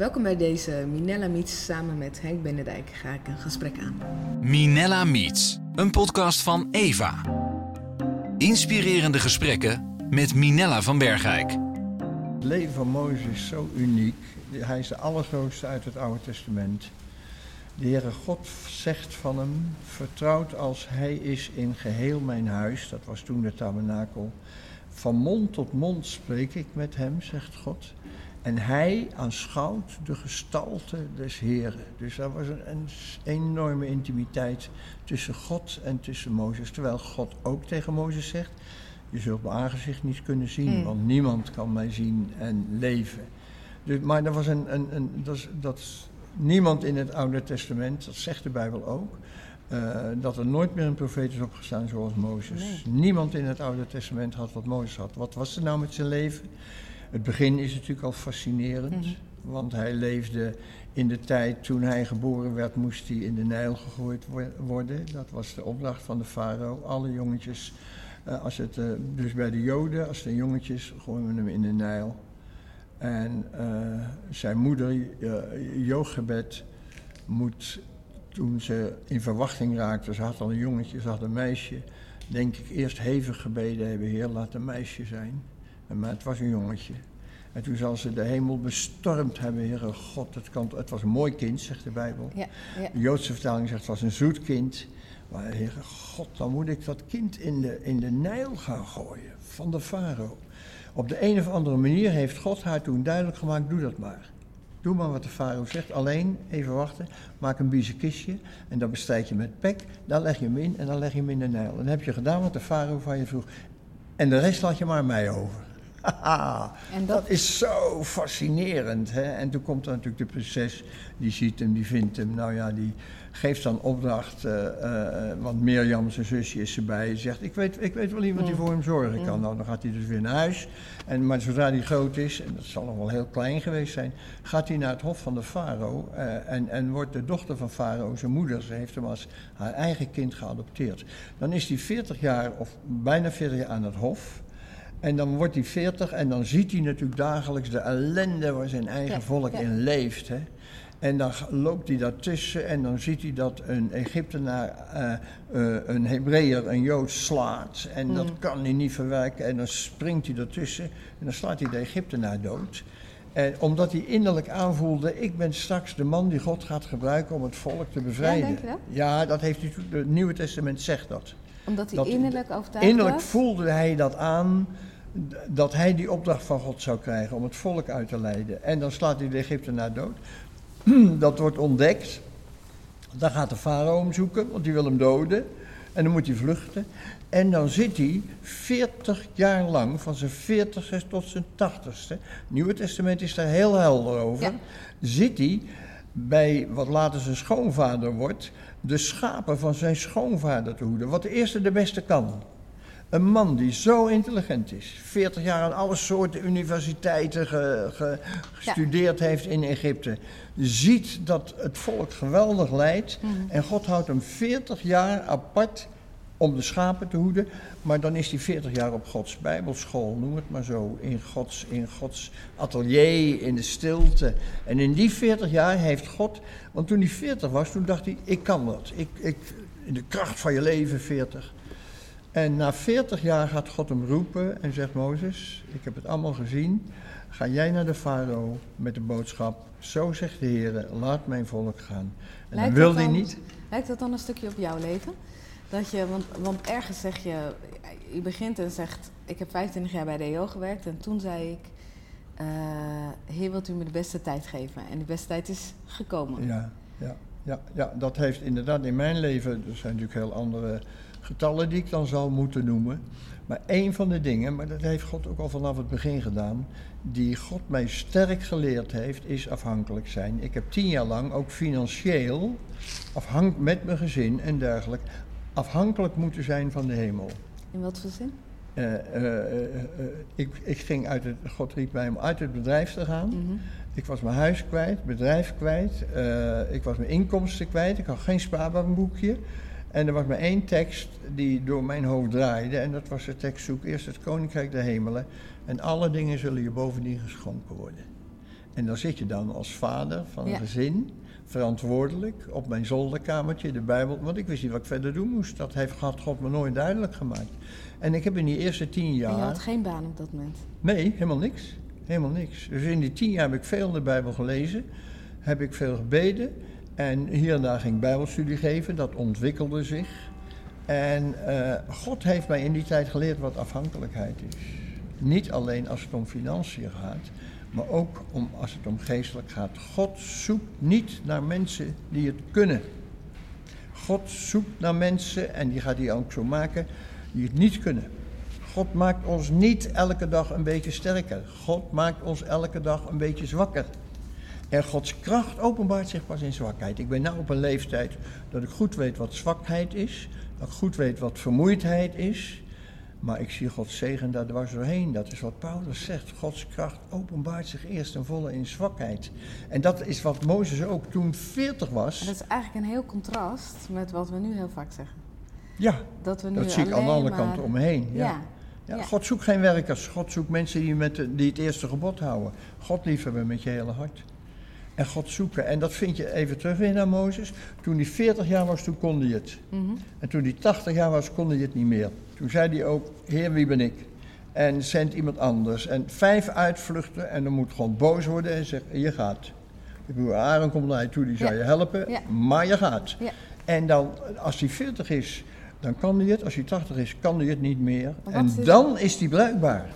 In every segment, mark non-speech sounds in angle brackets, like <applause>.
Welkom bij deze Minella Meets. Samen met Henk Benedijk ga ik een gesprek aan. Minella Meets, een podcast van Eva. Inspirerende gesprekken met Minella van Bergijk. Het leven van Mozes is zo uniek. Hij is de allergrootste uit het Oude Testament. De Heere God zegt van hem, vertrouwd als hij is in geheel mijn huis, dat was toen de tabernakel. Van mond tot mond spreek ik met hem, zegt God. En hij aanschouwt de gestalte des Heren. Dus daar was een, een, enorme intimiteit tussen God en tussen Mozes. Terwijl God ook tegen Mozes zegt: Je zult mijn aangezicht niet kunnen zien, Hmm. want niemand kan mij zien en leven. Dus, maar er was een, een, een dat, dat niemand in het Oude Testament, dat zegt de Bijbel ook, eh, dat er nooit meer een profeet is opgestaan zoals Mozes. Nee. Niemand in het Oude Testament had wat Mozes had. Wat was er nou met zijn leven? Het begin is natuurlijk al fascinerend, Mhm. want hij leefde in de tijd toen hij geboren werd, moest hij in de Nijl gegooid wo- worden. Dat was de opdracht van de farao. Alle jongetjes, eh, als het, eh, dus bij de Joden, als de jongetjes, gooien we hem in de Nijl. En eh, zijn moeder, uh, Jochebed, moet toen ze in verwachting raakte, ze had al een jongetje, ze had een meisje, denk ik eerst hevig gebeden hebben, Heer, laat een meisje zijn. Maar het was een jongetje. En toen zal ze de hemel bestormd hebben, Heere God. Het, kan, het was een mooi kind, zegt de Bijbel. Ja, ja. De Joodse vertaling zegt het was een zoet kind. Maar Heere God, dan moet ik dat kind in de, in de Nijl gaan gooien van de farao. Op de een of andere manier heeft God haar toen duidelijk gemaakt, doe dat maar. Doe maar wat de farao zegt. Alleen, even wachten, maak een biezenkistje en dan bestrijd je met pek. Dan leg je hem in en dan leg je hem in de Nijl. En dan heb je gedaan wat de farao van je vroeg. En de rest laat je maar mij over. <laughs> En dat... dat- is zo fascinerend. Hè? En toen komt er natuurlijk de prinses, die ziet hem, die vindt hem. Nou ja, die geeft dan opdracht, eh, eh, want Mirjam, zijn zusje, is erbij. Zegt, ik weet, ik weet wel iemand die Mm. voor hem zorgen kan. Mm. Nou, dan gaat hij dus weer naar huis. En, maar zodra hij groot is, en dat zal nog wel heel klein geweest zijn... gaat hij naar het hof van de farao eh, en, en wordt de dochter van farao, zijn moeder... ze heeft hem als haar eigen kind geadopteerd. Dan is hij 40 jaar, of bijna 40 jaar aan het hof... En dan wordt hij 40 en dan ziet hij natuurlijk dagelijks de ellende waar zijn eigen Ja, volk ja. in leeft. Hè? En dan loopt hij daartussen en dan ziet hij dat een Egyptenaar eh, een Hebreeër, een Jood slaat. En dat Mm. kan hij niet verwerken en dan springt hij ertussen en dan slaat hij de Egyptenaar dood. En omdat hij innerlijk aanvoelde, ik ben straks de man die God gaat gebruiken om het volk te bevrijden. denk je dat? Ja, dat heeft hij, het Nieuwe Testament zegt dat. Omdat hij Dat- innerlijk overtuigd Innerlijk was. voelde hij dat aan, dat hij die opdracht van God zou krijgen om het volk uit te leiden. En dan slaat hij de Egyptenaar dood. <clears throat> Dat wordt ontdekt. Dan gaat de farao hem zoeken, want die wil hem doden. En dan moet hij vluchten. En dan zit hij 40 jaar lang, van zijn 40ste tot zijn 80ste. Het Nieuwe Testament is daar heel helder over. Ja. Zit hij bij wat later zijn schoonvader wordt, de schapen van zijn schoonvader te hoeden. Wat de eerste de beste kan. Een man die zo intelligent is, 40 jaar aan alle soorten universiteiten ge- ge- gestudeerd heeft in Egypte, ziet dat het volk geweldig leidt Mhm. en God houdt hem 40 jaar apart om de schapen te hoeden, maar dan is hij 40 jaar op Gods Bijbelschool, noem het maar zo, in Gods, in Gods atelier, in de stilte. En in die 40 jaar heeft God, want toen hij 40 was, toen dacht hij, ik kan dat. Ik, ik, in de kracht van je leven 40. En na 40 jaar gaat God hem roepen en zegt Mozes, ik heb het allemaal gezien. Ga jij naar de farao met de boodschap, zo zegt de Heer, laat mijn volk gaan. En Lijkt dan wil hij niet. Lijkt dat dan een stukje op jouw leven? Dat je, want, want ergens zeg je, je begint en zegt, ik heb 25 jaar bij de EO gewerkt en toen zei ik, eh Heer wilt u me de beste tijd geven? En die beste tijd is gekomen. Ja, ja, ja, ja, dat heeft inderdaad in mijn leven, er zijn natuurlijk heel andere getallen die ik dan zal moeten noemen. Maar één van de dingen, maar dat heeft God ook al vanaf het begin gedaan, die God mij sterk geleerd heeft, is afhankelijk zijn. Ik heb tien jaar lang ook financieel, met mijn gezin en dergelijke, afhankelijk moeten zijn van de hemel. In wat voor zin? Eh, eh, eh, ik, ik ging uit het, God riep mij om uit het bedrijf te gaan. Mhm. Ik was mijn huis kwijt, bedrijf kwijt, ik was mijn inkomsten kwijt, ik had geen spaarbankboekje. En er was maar één tekst die door mijn hoofd draaide en dat was de tekst zoek eerst het koninkrijk der hemelen en alle dingen zullen je bovendien geschonken worden. En dan zit je dan als vader van een Ja. gezin, verantwoordelijk, op mijn zolderkamertje, de Bijbel. Want ik wist niet wat ik verder doen moest. Dat heeft had God me nooit duidelijk gemaakt. En ik heb in die eerste tien En je jaar... had geen baan op dat moment. Nee, helemaal niks. Helemaal niks. Dus in die tien jaar heb ik veel de Bijbel gelezen, heb ik veel gebeden. En hier en daar ging ik Bijbelstudie geven, dat ontwikkelde zich. En eh, God heeft mij in die tijd geleerd wat afhankelijkheid is. Niet alleen als het om financiën gaat, maar ook om, als het om geestelijk gaat. God zoekt niet naar mensen die het kunnen. God zoekt naar mensen, en die gaat hij ook zo maken, die het niet kunnen. God maakt ons niet elke dag een beetje sterker. God maakt ons elke dag een beetje zwakker. En Gods kracht openbaart zich pas in zwakheid. Ik ben nu op een leeftijd dat ik goed weet wat zwakheid is. Dat ik goed weet wat vermoeidheid is. Maar ik zie Gods zegen daar dwars doorheen. Dat is wat Paulus zegt. Gods kracht openbaart zich eerst en volle in zwakheid. En dat is wat Mozes ook toen 40 En was. dat is eigenlijk een heel contrast met wat we nu heel vaak zeggen. Ja, Dat we nu dat zie ik aan de andere kant omheen. Ja. Ja. Ja, Ja. God zoekt geen werkers. God zoekt mensen die, met de- die het eerste gebod houden. God liefhebben met je hele hart. En God zoeken. En dat vind je even terug weer naar Mozes. Toen hij 40 jaar was, toen kon hij het. Mhm. En toen hij 80 jaar was, kon hij het niet meer. Toen zei hij ook, Heer, wie ben ik? En zendt iemand anders. En vijf uitvluchten en dan moet God boos worden en zeggen, je gaat. Ik bedoel, Aaron komt naar je toe, die zou Ja. je helpen, Ja. maar je gaat. Ja. En dan, als hij 40 is, dan kan hij het. Als hij 80 is, kan hij het niet meer. En dan is hij bruikbaar.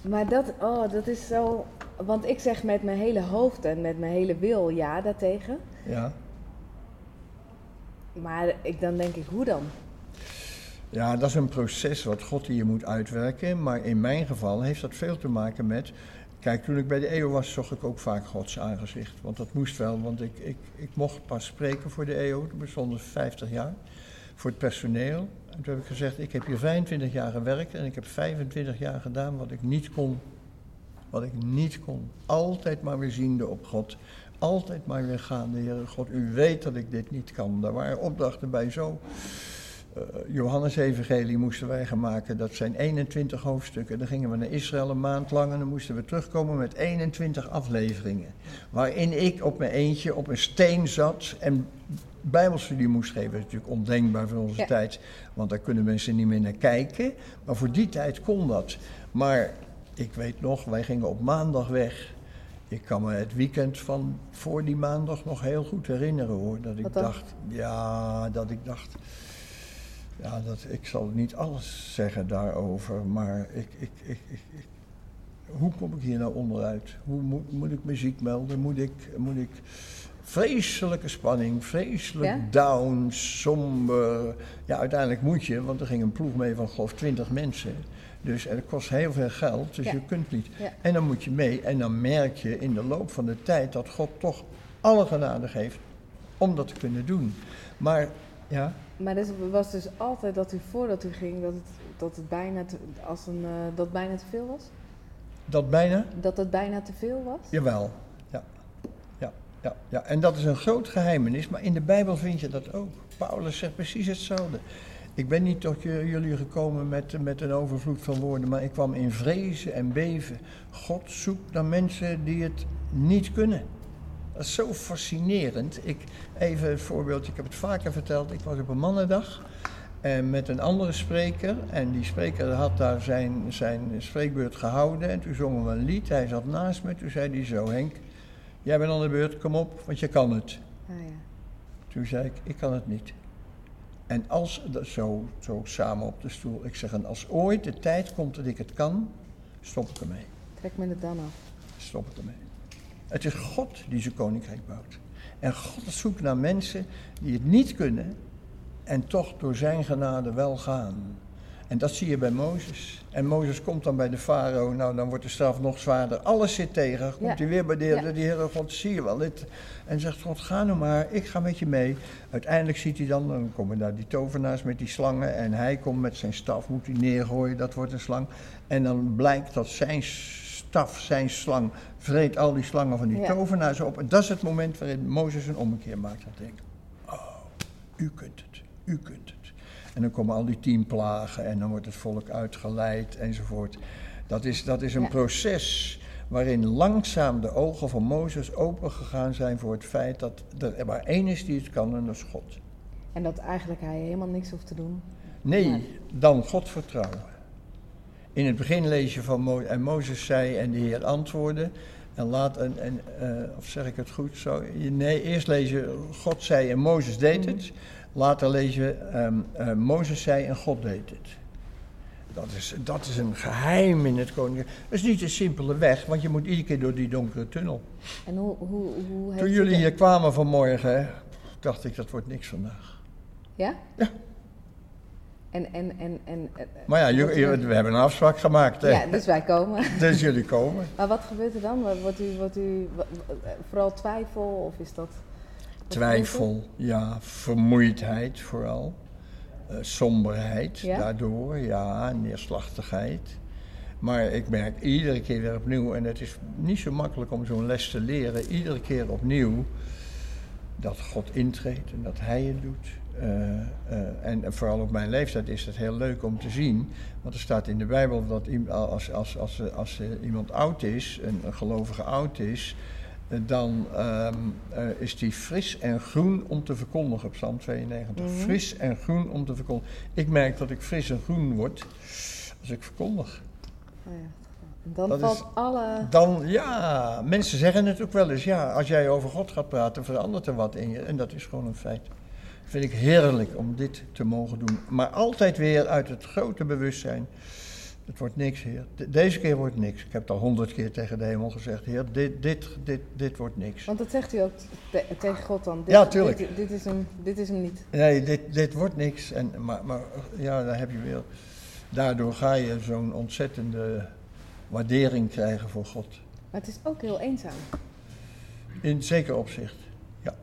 Maar dat, oh, dat is zo. Want ik zeg met mijn hele hoofd en met mijn hele wil ja daartegen. Ja. Maar ik, dan denk ik, hoe dan? ja, dat is een proces wat God hier moet uitwerken. Maar in mijn geval heeft dat veel te maken met... Kijk, toen ik bij de EO was, zocht ik ook vaak Gods aangezicht. Want dat moest wel, want ik, ik, ik mocht pas spreken voor de EO. Toen bestond 50 jaar. Voor het personeel. En toen heb ik gezegd, ik heb hier 25 jaar gewerkt en ik heb 25 jaar gedaan wat ik niet kon. Wat ik niet kon. Altijd maar weer ziende op God. Altijd maar weer gaande, Heer God, u weet dat ik dit niet kan. Daar waren opdrachten bij zo. eh, Johannes Evangelie moesten wij gaan maken. Dat zijn 21 hoofdstukken. Dan gingen we naar Israël een maand lang en dan moesten we terugkomen met 21 afleveringen. Waarin ik op mijn eentje op een steen zat en bijbelstudie moest geven. Dat is natuurlijk ondenkbaar voor onze Ja. tijd, want daar kunnen mensen niet meer naar kijken. Maar voor die tijd kon dat. Maar ik weet nog, wij gingen op maandag weg. Ik kan me het weekend van voor die maandag nog heel goed herinneren hoor. Dat ik dacht, ja, dat ik dacht. Ja, dat, ik zal niet alles zeggen daarover, maar ik, ik, ik, ik, hoe kom ik hier nou onderuit? Hoe moet, moet ik muziek melden? Moet ik, moet ik vreselijke spanning, vreselijk Ja? down, somber. Ja, uiteindelijk moet je, want er ging een ploeg mee van geloof 20 mensen. Dus en het kost heel veel geld, dus Ja. je kunt niet. Ja. En dan moet je mee en dan merk je in de loop van de tijd dat God toch alle genade geeft om dat te kunnen doen. Maar ja, Maar het was dus altijd dat u voordat u ging, dat het, dat het bijna te, als een, eh, dat bijna te veel was? dat bijna. Dat het bijna te veel was? Jawel, ja. Ja. En dat is een groot geheimenis, maar in de Bijbel vind je dat ook. Paulus zegt precies hetzelfde. Ik ben niet tot jullie gekomen met, met een overvloed van woorden, maar ik kwam in vrezen en beven. God zoekt naar mensen die het niet kunnen. Dat is zo fascinerend. Ik, even een voorbeeld, ik heb het vaker verteld. Ik was op een mannendag en met een andere spreker. En die spreker had daar zijn, zijn spreekbeurt gehouden. En toen zongen we een lied. Hij zat naast me. Toen zei hij zo, Henk, jij bent aan de beurt, kom op, want je kan het. Ah, ja. Toen zei ik, ik kan het niet. En als, zo, zo samen op de stoel, ik zeg, en als ooit de tijd komt dat ik het kan, stop ik ermee. Trek me het dan af. Stop ik ermee. Het is God die zijn koninkrijk bouwt. En God zoekt naar mensen die het niet kunnen en toch door zijn genade wel gaan. En dat zie je bij Mozes. En Mozes komt dan bij de farao, nou dan wordt de straf nog zwaarder. Alles zit tegen. Komt Ja. hij weer bij de, Ja. Heere God, zie je wel. Dit. En zegt God, ga nou maar, ik ga met je mee. Uiteindelijk ziet hij dan, dan komen daar die tovenaars met die slangen. En hij komt met zijn staf, moet hij neergooien, dat wordt een slang. En dan blijkt dat zijn staf, zijn slang, vreet al die slangen van die Ja. tovenaars op. En dat is het moment waarin Mozes een ommekeer maakt. Dat denkt, oh, u kunt het, u kunt het. En dan komen al die tien plagen en dan wordt het volk uitgeleid enzovoort. Dat is, dat is een Ja. proces waarin langzaam de ogen van Mozes opengegaan zijn voor het feit dat er maar één is die het kan en dat is God. En dat eigenlijk hij helemaal niks hoeft te doen. Nee, dan God vertrouwen. In het begin lees je van Mo en Mozes zei en de Heer antwoordde. En laat, en, en, eh, of zeg ik het goed zo? Nee, eerst lees je God zei en Mozes deed het. Later lees je ehm, eh, Mozes zei en God deed het. Dat is, dat is een geheim in het koninkrijk. Dat is niet een simpele weg, want je moet iedere keer door die donkere tunnel. En hoe, hoe, hoe Toen jullie hier kwamen vanmorgen, dacht ik dat wordt niks vandaag. Ja? Ja. En, en, en, en... eh, Maar ja, jullie- we hebben een afspraak gemaakt. Hè? Ja, dus wij komen. <laughs> Dus jullie komen. Maar wat gebeurt er dan? Wordt- u, wordt u wa- vooral twijfel of is dat... Twijfel, ja, vermoeidheid vooral. Eh, somberheid Ja? daardoor, ja, neerslachtigheid. Maar ik merk iedere keer weer opnieuw, en het is niet zo makkelijk om zo'n les te leren, iedere keer opnieuw dat God intreedt en dat Hij het doet. Eh, eh, en vooral op mijn leeftijd is het heel leuk om te zien, want er staat in de Bijbel dat als, als, als, als, eh, iemand oud is, een, een gelovige oud is, dan ehm, eh, is die fris en groen om te verkondigen, Psalm 92. Mhm. Fris en groen om te verkondigen. Ik merk dat ik fris en groen word als ik verkondig. Oh ja. Dan Dat valt is- alle... Dan, ja, mensen zeggen het ook wel eens, ja, als jij over God gaat praten, verandert er wat in je. En dat is gewoon een feit. Vind ik heerlijk om dit te mogen doen. Maar altijd weer uit het grote bewustzijn. Het wordt niks, Heer. De- Deze keer wordt niks. Ik heb het al honderd keer tegen de hemel gezegd. Heer, dit, dit, dit, dit wordt niks. Want dat zegt u ook te- tegen God dan. Dit, Ja, tuurlijk. Dit, dit, is hem, dit is hem niet. Nee, dit, dit wordt niks. En, maar, maar ja, daar heb je weer. Daardoor ga je zo'n ontzettende waardering krijgen voor God. Maar het is ook heel eenzaam. In zeker opzicht, ja.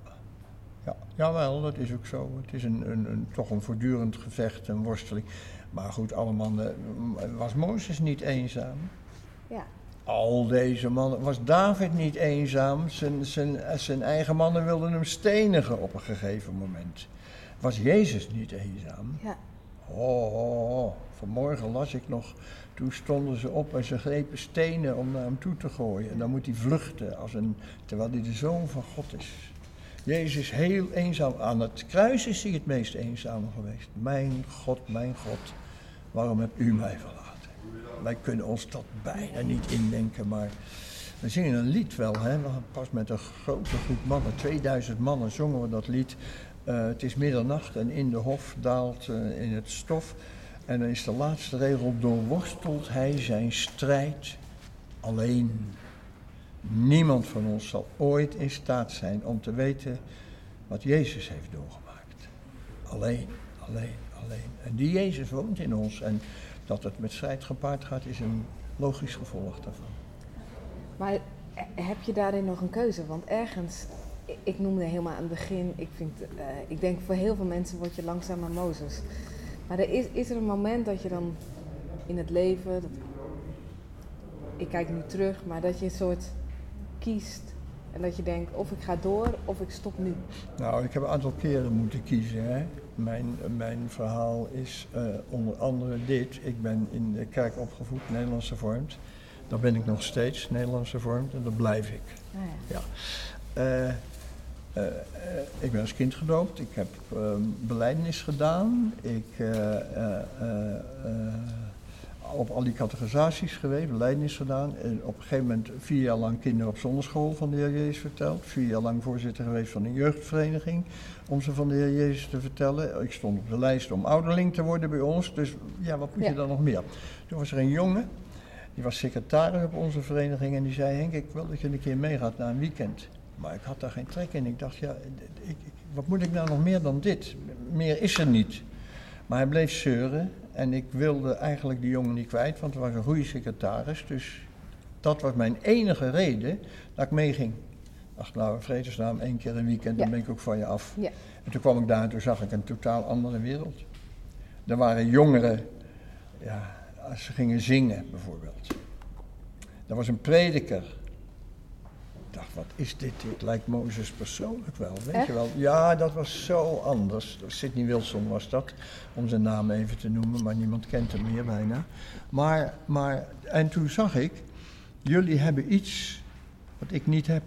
ja. Jawel, dat is ook zo. Het is een, een, een, toch een voortdurend gevecht, een worsteling. Maar goed, alle mannen... Was Mozes niet eenzaam? Ja. Al deze mannen... Was David niet eenzaam? Zijn, zijn, zijn eigen mannen wilden hem stenigen op een gegeven moment. Was Jezus niet eenzaam? Ja. Oh, oh, oh. vanmorgen las ik nog. Toen stonden ze op en ze grepen stenen om naar hem toe te gooien. En dan moet hij vluchten, als een, terwijl hij de zoon van God is. Jezus is heel eenzaam. Aan het kruis is hij het meest eenzaam geweest. Mijn God, mijn God, waarom hebt u mij verlaten? Wij kunnen ons dat bijna niet indenken, maar we zingen een lied wel. Hè? Pas met een grote groep mannen, 2000 mannen, zongen we dat lied. Eh, het is middernacht en in de hof daalt eh, in het stof. En dan is de laatste regel, doorworstelt hij zijn strijd alleen. Niemand van ons zal ooit in staat zijn om te weten wat Jezus heeft doorgemaakt. Alleen, alleen, alleen. En die Jezus woont in ons. En dat het met strijd gepaard gaat, is een logisch gevolg daarvan. Maar heb je daarin nog een keuze? Want ergens, ik- noemde helemaal aan het begin, ik, vind, eh, ik denk voor heel veel mensen word je langzamer Mozes. Maar er is, is er een moment dat je dan in het leven, dat, ik kijk nu terug, maar dat je een soort kiest en dat je denkt of ik ga door of ik stop nu. Nou, ik heb een aantal keren moeten kiezen. Hè. Mijn, mijn verhaal is eh, onder andere dit. Ik ben in de kerk opgevoed, Nederlands hervormd. Dat ben ik nog steeds, Nederlands hervormd, en dat blijf ik. Nou ja. Eh, eh, eh, ik ben als kind gedoopt, ik heb uh, belijdenis gedaan, ik op al die categorisaties geweest, belijdenis gedaan. En op een gegeven moment vier jaar lang kinderen op zonderschool van de Heer Jezus verteld. Vier jaar lang voorzitter geweest van een jeugdvereniging om ze van de Heer Jezus te vertellen. Ik stond op de lijst om ouderling te worden bij ons, dus ja, wat moet Ja. je dan nog meer? Toen was er een jongen, die was secretaris op onze vereniging en die zei, Henk, ik wil dat je een keer meegaat naar een weekend. Maar ik had daar geen trek in. Ik dacht, ja, ik, ik, wat moet ik nou nog meer dan dit? Meer is er niet. Maar hij bleef zeuren en ik wilde eigenlijk die jongen niet kwijt, want hij was een goede secretaris. Dus dat was mijn enige reden dat ik meeging. Dacht, nou, vredesnaam, één keer een weekend, dan ben ik ook van je af. Ja. En toen kwam ik daar en toen zag ik een totaal andere wereld. Er waren jongeren, ja, als ze gingen zingen bijvoorbeeld. Er was een prediker. Dacht, wat is dit? Dit lijkt Mozes persoonlijk wel, weet Echt? je wel. Ja, dat was zo anders. Sidney Wilson was dat, om zijn naam even te noemen, maar niemand kent hem meer bijna. Maar, maar en toen zag ik jullie hebben iets wat ik niet heb.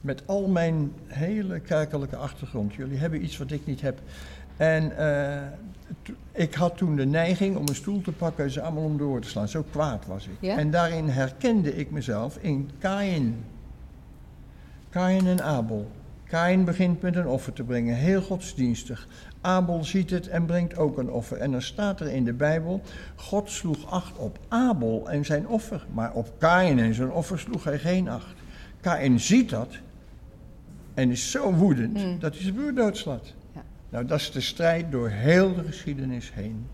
Met al mijn hele kerkelijke achtergrond. Jullie hebben iets wat ik niet heb. En eh, ik had toen de neiging om een stoel te pakken en ze allemaal om de oor te slaan. Zo kwaad was ik. Ja? En daarin herkende ik mezelf in Kain. Kain en Abel. Kain begint met een offer te brengen, heel godsdienstig. Abel ziet het en brengt ook een offer. En dan staat er in de Bijbel: God sloeg acht op Abel en zijn offer, maar op Kain en zijn offer sloeg hij geen acht. Kain ziet dat en is zo woedend Hmm. dat hij zijn broer doodslaat. Ja. Nou, dat is de strijd door heel de geschiedenis heen.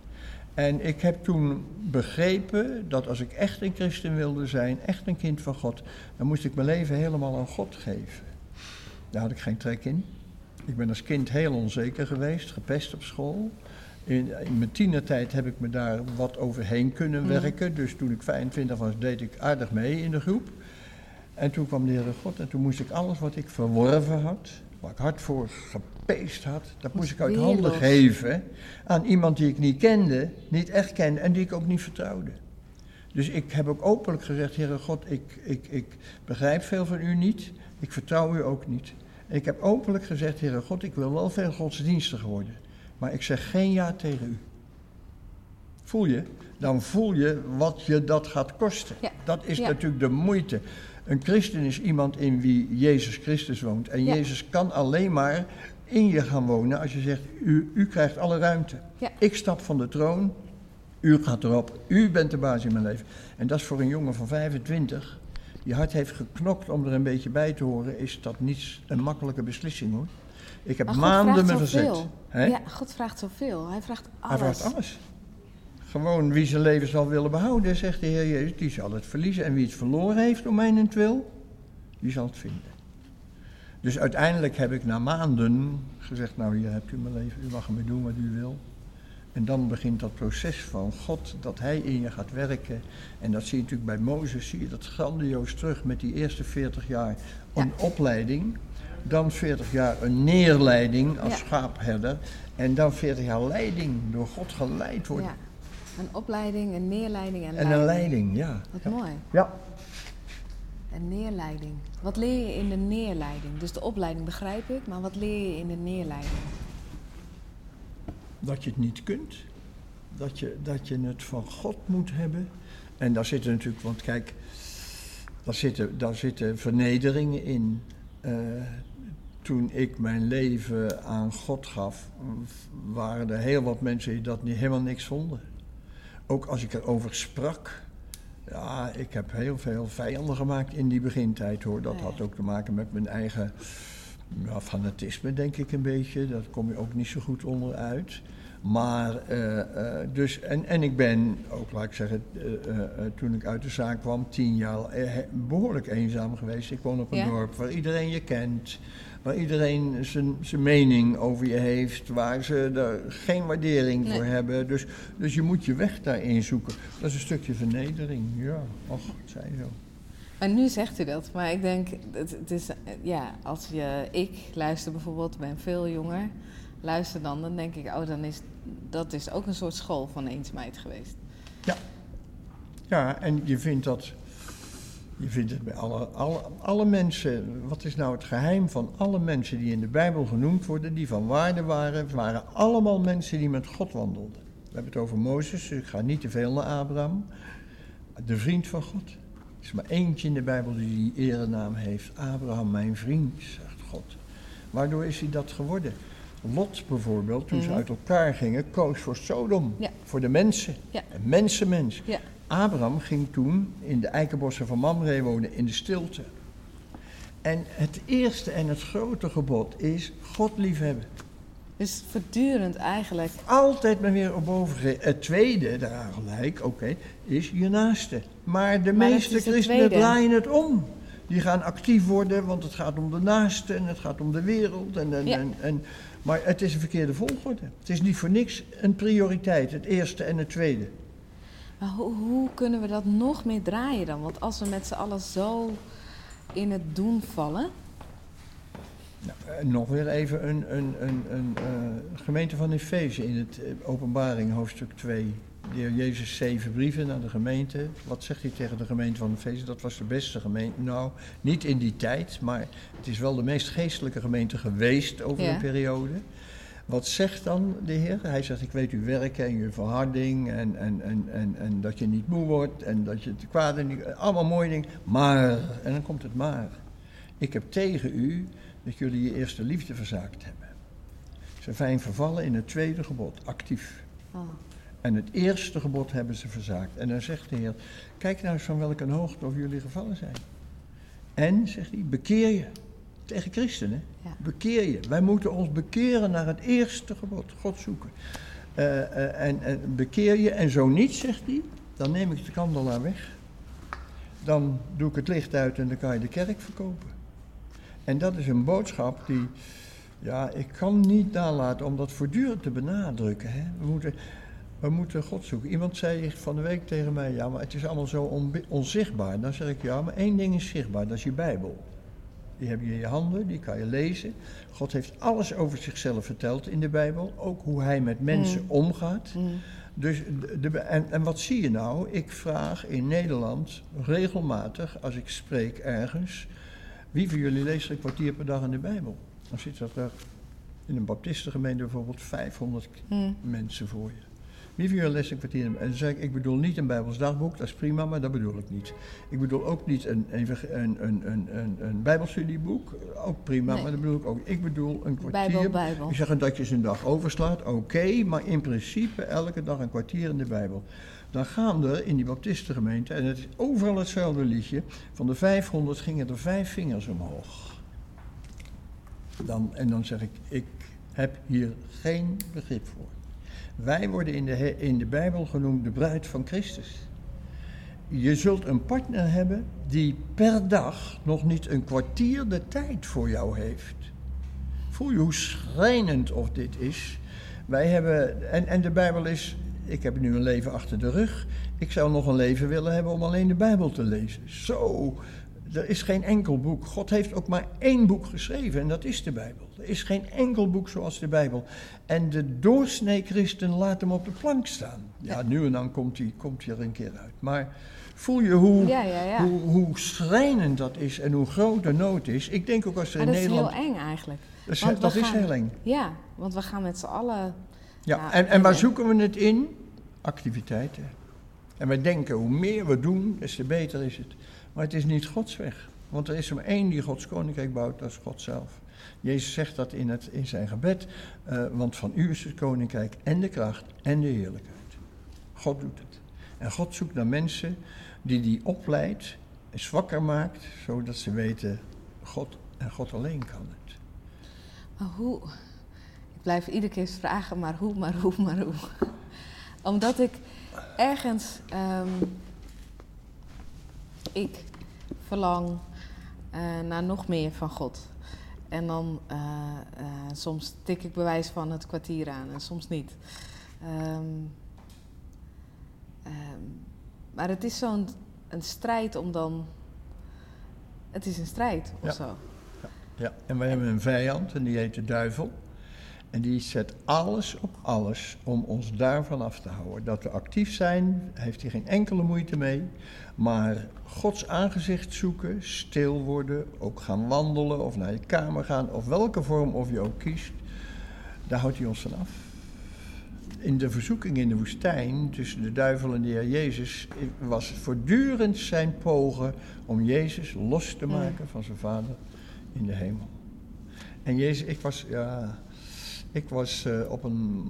En ik heb toen begrepen dat als ik echt een christen wilde zijn, echt een kind van God, dan moest ik mijn leven helemaal aan God geven. Daar had ik geen trek in. Ik ben als kind heel onzeker geweest, gepest op school. In, in mijn tienertijd heb ik me daar wat overheen kunnen werken. Dus toen ik 25 was, deed ik aardig mee in de groep. En toen kwam de Heere God en toen moest ik alles wat ik verworven had, waar ik hard voor gepeest had, dat moest ik uit handen geven aan iemand die ik niet kende, niet echt kende en die ik ook niet vertrouwde. Dus ik heb ook openlijk gezegd, Heere God, ik, ik, ik begrijp veel van u niet, ik vertrouw u ook niet. En ik heb openlijk gezegd, Heere God, ik wil wel veel godsdienstig worden, maar ik zeg geen ja tegen u. Voel je? Dan voel je wat je dat gaat kosten. Ja. Dat is Ja. natuurlijk de moeite. Een christen is iemand in wie Jezus Christus woont. En Ja. Jezus kan alleen maar in je gaan wonen als je zegt, u, u krijgt alle ruimte. Ja. Ik stap van de troon, u gaat erop, u bent de baas in mijn leven. En dat is voor een jongen van 25, die hard heeft geknokt om er een beetje bij te horen, is dat niet een makkelijke beslissing hoor. Ik heb maanden me verzet. Hè? Ja, God vraagt zoveel. Hij vraagt alles. Hij vraagt alles. Gewoon wie zijn leven zal willen behouden, zegt de Heer Jezus, die zal het verliezen. En wie het verloren heeft om mijnentwil, die zal het vinden. Dus uiteindelijk heb ik na maanden gezegd, nou hier hebt u mijn leven, u mag ermee doen wat u wil. En dan begint dat proces van God, dat hij in je gaat werken. En dat zie je natuurlijk bij Mozes, zie je dat grandioos terug met die eerste 40 jaar een opleiding. Dan 40 jaar een neerleiding als Ja. schaapherder. En dan 40 jaar leiding, door God geleid worden. Ja. Een opleiding, een neerleiding en, En een leiding, ja. Wat ja. mooi. Ja. Een neerleiding. Wat leer je in de neerleiding? Dus de opleiding begrijp ik, maar wat leer je in de neerleiding? Dat je het niet kunt. Dat je, dat je het van God moet hebben. En daar zitten natuurlijk, want kijk, daar zitten, daar zitten vernederingen in. Eh, toen ik mijn leven aan God gaf, waren er heel wat mensen die dat niet, helemaal niks vonden. Ook als ik erover sprak. Ja, ik heb heel veel vijanden gemaakt in die begintijd hoor. Dat had ook te maken met mijn eigen ja, fanatisme, denk ik een beetje. Daar kom je ook niet zo goed onderuit. Maar, eh, eh, dus, en, en ik ben, ook laat ik zeggen, eh, toen ik uit de zaak kwam, tien jaar eh, behoorlijk eenzaam geweest. Ik woon op een Ja? dorp waar iedereen je kent. Waar iedereen zijn, zijn mening over je heeft, waar ze er geen waardering Nee. voor hebben. Dus, dus je moet je weg daarin zoeken. Dat is een stukje vernedering, ja. Och, het zij zo. Maar nu zegt u dat, maar ik denk, het, het is, ja, als je, ik luister bijvoorbeeld, ben veel jonger, luister dan, dan denk ik, oh, dan is dat is ook een soort school van eenzaamheid geweest. Ja, en je vindt dat. Je vindt het bij alle, alle, alle mensen. Wat is nou het geheim van alle mensen die in de Bijbel genoemd worden, die van waarde waren, waren allemaal mensen die met God wandelden. We hebben het over Mozes, dus ik ga niet te veel naar Abraham. De vriend van God. Er is maar eentje in de Bijbel die die erenaam heeft. Abraham, mijn vriend, zegt God. Waardoor is hij dat geworden? Lot bijvoorbeeld, toen ze Mhm. uit elkaar gingen, koos voor Sodom. Ja. Voor de mensen. Ja. Een mensenmens. Ja. Abraham ging toen in de eikenbossen van Mamre wonen in de stilte. En het eerste en het grote gebod is God liefhebben. Dus voortdurend eigenlijk, Altijd maar weer op boven. Het tweede, daar gelijk, oké, is je naaste. Maar de Maar meeste christenen draaien het om. Die gaan actief worden, want het gaat om de naaste en het gaat om de wereld. En, en, Ja. en, en, maar het is een verkeerde volgorde. Het is niet voor niks een prioriteit, het eerste en het tweede. Maar hoe, hoe kunnen we dat nog meer draaien dan? Want als we met z'n allen zo in het doen vallen, Nou, eh, nog weer even een, een, een, een eh, gemeente van Efeze in het eh, openbaring hoofdstuk 2. de heer Jezus zeven brieven naar de gemeente. Wat zegt hij tegen de gemeente van Efeze? Dat was de beste gemeente. Nou, niet in die tijd, maar het is wel de meest geestelijke gemeente geweest over Ja. een periode. Wat zegt dan de Heer? Hij zegt, ik weet uw werken en uw verharding en, en, en, en, en dat je niet moe wordt en dat je te kwaad niet, allemaal mooie dingen. Maar, en dan komt het maar. Ik heb tegen u dat jullie je eerste liefde verzaakt hebben. Ze zijn vervallen in het tweede gebod, actief. Oh. En het eerste gebod hebben ze verzaakt. En dan zegt de Heer, kijk nou eens van welke hoogte over jullie gevallen zijn. En, zegt hij, bekeer je. Tegen christenen, Ja. bekeer je. Wij moeten ons bekeren naar het eerste gebod, God zoeken. Eh, eh, en, en bekeer je, en zo niet, zegt hij, dan neem ik de kandelaar weg. Dan doe ik het licht uit en dan kan je de kerk verkopen. En dat is een boodschap die, ja, ik kan niet nalaten om dat voortdurend te benadrukken. Hè. We, moeten, we moeten God zoeken. Iemand zei van de week tegen mij, ja, maar het is allemaal zo onzichtbaar. Dan zeg ik, ja, maar één ding is zichtbaar, dat is je Bijbel. Die heb je in je handen, die kan je lezen. God heeft alles over zichzelf verteld in de Bijbel, ook hoe hij met mensen Mm. omgaat. Mm. Dus de, de- en, en wat zie je nou? Ik vraag in Nederland regelmatig, als ik spreek ergens, wie van jullie leest er een kwartier per dag in de Bijbel? Dan zit dat er in een baptistengemeente bijvoorbeeld 500 Mm. mensen voor je. Van jullie leest een kwartier En dan zeg ik, ik bedoel niet een Bijbels dagboek, dat is prima, maar dat bedoel ik niet. Ik bedoel ook niet een, een, een, een, een, Bijbelstudieboek, ook prima, Nee. maar dat bedoel ik ook. Ik bedoel een kwartier. Bijbel, Bijbel. Ik zeg dat je een dag overslaat, oké, maar in principe elke dag een kwartier in de Bijbel. Dan gaan er in die baptistengemeente, en het is overal hetzelfde liedje, van de 500 gingen er vijf vingers omhoog. Dan, en dan zeg ik, ik heb hier geen begrip voor. Wij worden in de, in de Bijbel genoemd de bruid van Christus. Je zult een partner hebben die per dag nog niet een kwartier de tijd voor jou heeft. Voel je hoe schrijnend of dit is? Wij hebben, en, en de Bijbel is, ik heb nu een leven achter de rug. Ik zou nog een leven willen hebben om alleen de Bijbel te lezen. Zo, er is geen enkel boek. God heeft ook maar één boek geschreven en dat is de Bijbel. Er is geen enkel boek zoals de Bijbel. En de doorsnee christen laat hem op de plank staan. Ja, nu en dan komt hij, komt hij er een keer uit. Maar voel je hoe, Ja, ja, ja. hoe, hoe schrijnend dat is en hoe groot de nood is. Ik denk ook als er in dat is Nederland... heel eng eigenlijk. Dat is, dat is heel eng. Ja, want we gaan met z'n allen... Ja, en, en waar en- zoeken we het in? Activiteiten. En wij denken, hoe meer we doen, des te beter is het. Maar het is niet Gods weg. Want er is er maar één die Gods koninkrijk bouwt, dat is God zelf. Jezus zegt dat in, het, in zijn gebed. eh, want van u is het koninkrijk en de kracht en de heerlijkheid. God doet het. En God zoekt naar mensen die die opleidt, en zwakker maakt, zodat ze weten, God en God alleen kan het. Maar hoe? Ik blijf iedere keer vragen, maar hoe, maar hoe, maar hoe? Omdat ik ergens... ehm, ik verlang eh, naar nog meer van God. En dan eh, eh, soms tik ik bewijs van het kwartier aan en soms niet. Ehm, ehm, maar het is zo'n een strijd om dan... Het is een strijd of Ja. zo. Ja, en wij hebben een vijand en die heet de duivel. En die zet alles op alles om ons daarvan af te houden. Dat we actief zijn, heeft hij geen enkele moeite mee. Maar Gods aangezicht zoeken, stil worden, ook gaan wandelen of naar je kamer gaan, of welke vorm of je ook kiest, daar houdt hij ons van af. In de verzoeking in de woestijn tussen de duivel en de Heer Jezus was voortdurend zijn pogen om Jezus los te maken van zijn vader in de hemel. En Jezus, ik was, ja, ik was eh, op een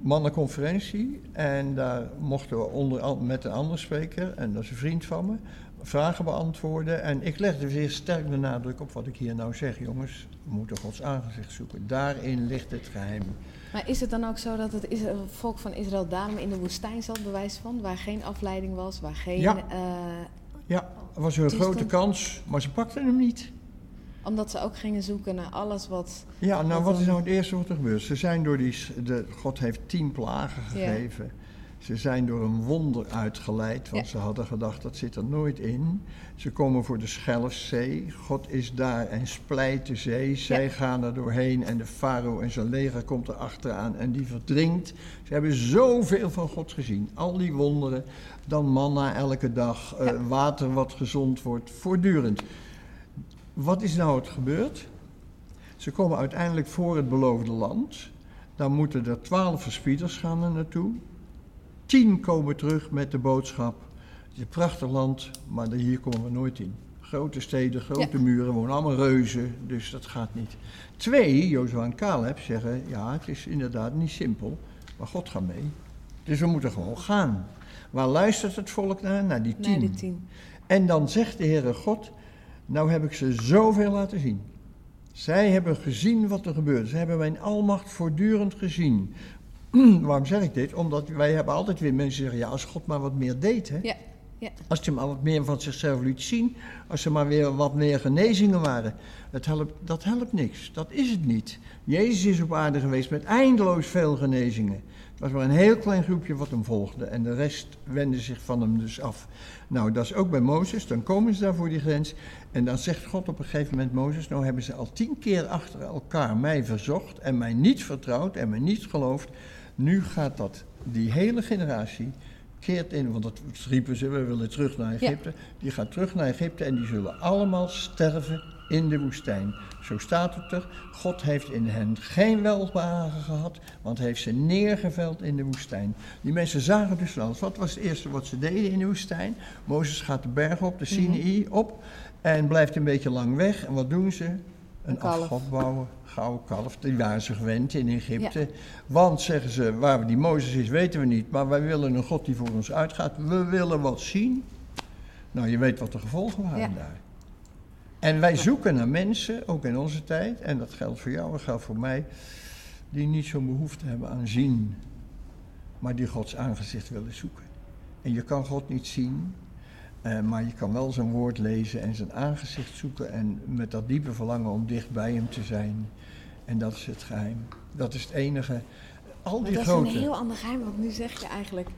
mannenconferentie en daar mochten we onder, met een andere spreker, en dat is een vriend van me, vragen beantwoorden. En ik legde weer sterk de nadruk op wat ik hier nou zeg, jongens. We moeten Gods aangezicht zoeken. Daarin ligt het geheim. Maar is het dan ook zo dat het Israël- volk van Israël daarom in de woestijn zat, bewijs van? Waar geen afleiding was, waar geen... Ja. eh, Ja, er was een grote kans, maar ze pakten hem niet. Omdat ze ook gingen zoeken naar alles wat... Ja, nou Wat wat is nou het eerste wat er gebeurt? Ze zijn door die, de, God heeft tien plagen Ja. gegeven. Ze zijn door een wonder uitgeleid, want Ja. ze hadden gedacht dat zit er nooit in. Ze komen voor de Schelfzee. God is daar en splijt de zee. Zij Ja. gaan er doorheen en de farao en zijn leger komt er achteraan en die verdrinkt. Ze hebben zoveel van God gezien. Al die wonderen. Dan manna elke dag, eh, water wat gezond wordt, voortdurend. Wat is nou het gebeurd? Ze komen uiteindelijk voor het beloofde land. Dan moeten er twaalf verspieders gaan er naartoe. Tien komen terug met de boodschap. Het is een prachtig land, maar hier komen we nooit in. Grote steden, grote Ja. muren, wonen allemaal reuzen, dus dat gaat niet. Twee, Jozua en Caleb, zeggen, ja, het is inderdaad niet simpel, maar God gaat mee. Dus we moeten gewoon gaan. Waar luistert het volk naar? Naar die tien. Nee, die tien. En dan zegt de Heere God, nou heb ik ze zoveel laten zien. Zij hebben gezien wat er gebeurt. Ze hebben mijn almacht voortdurend gezien. <clears throat> Waarom zeg ik dit? Omdat wij hebben altijd weer mensen zeggen, ja, als God maar wat meer deed, hè. Ja, ja. Als hij maar wat meer van zichzelf liet zien, als er maar weer wat meer genezingen waren. Het helpt, dat helpt niks, dat is het niet. Jezus is op aarde geweest met eindeloos veel genezingen. Het was maar een heel klein groepje wat hem volgde en de rest wendde zich van hem dus af. Nou, dat is ook bij Mozes, dan komen ze daar voor die grens en dan zegt God op een gegeven moment Mozes, nou hebben ze al tien keer achter elkaar mij verzocht en mij niet vertrouwd en mij niet geloofd. Nu gaat dat, die hele generatie, keert in, want dat riepen ze, we willen terug naar Egypte. Die gaat terug naar Egypte en die zullen allemaal sterven in de woestijn. Zo staat het er, God heeft in hen geen welbehagen gehad, want heeft ze neergeveld in de woestijn. Die mensen zagen dus alles. Wat was het eerste wat ze deden in de woestijn? Mozes gaat de berg op, de Sinai op, en blijft een beetje lang weg. En wat doen ze? Een, Een afgod bouwen, gouden kalf. Die waren ze gewend in Egypte. Want, zeggen ze, waar die Mozes is weten we niet, maar wij willen een God die voor ons uitgaat. We willen wat zien. Nou, je weet wat de gevolgen waren Ja. daar. En wij zoeken naar mensen, ook in onze tijd, en dat geldt voor jou en geldt voor mij, die niet zo'n behoefte hebben aan zien, maar die Gods aangezicht willen zoeken. En je kan God niet zien, eh, maar je kan wel zijn woord lezen en zijn aangezicht zoeken en met dat diepe verlangen om dicht bij hem te zijn. En dat is het geheim. Dat is het enige. Al Maar die dat grote. is een heel ander geheim, want nu zeg je eigenlijk...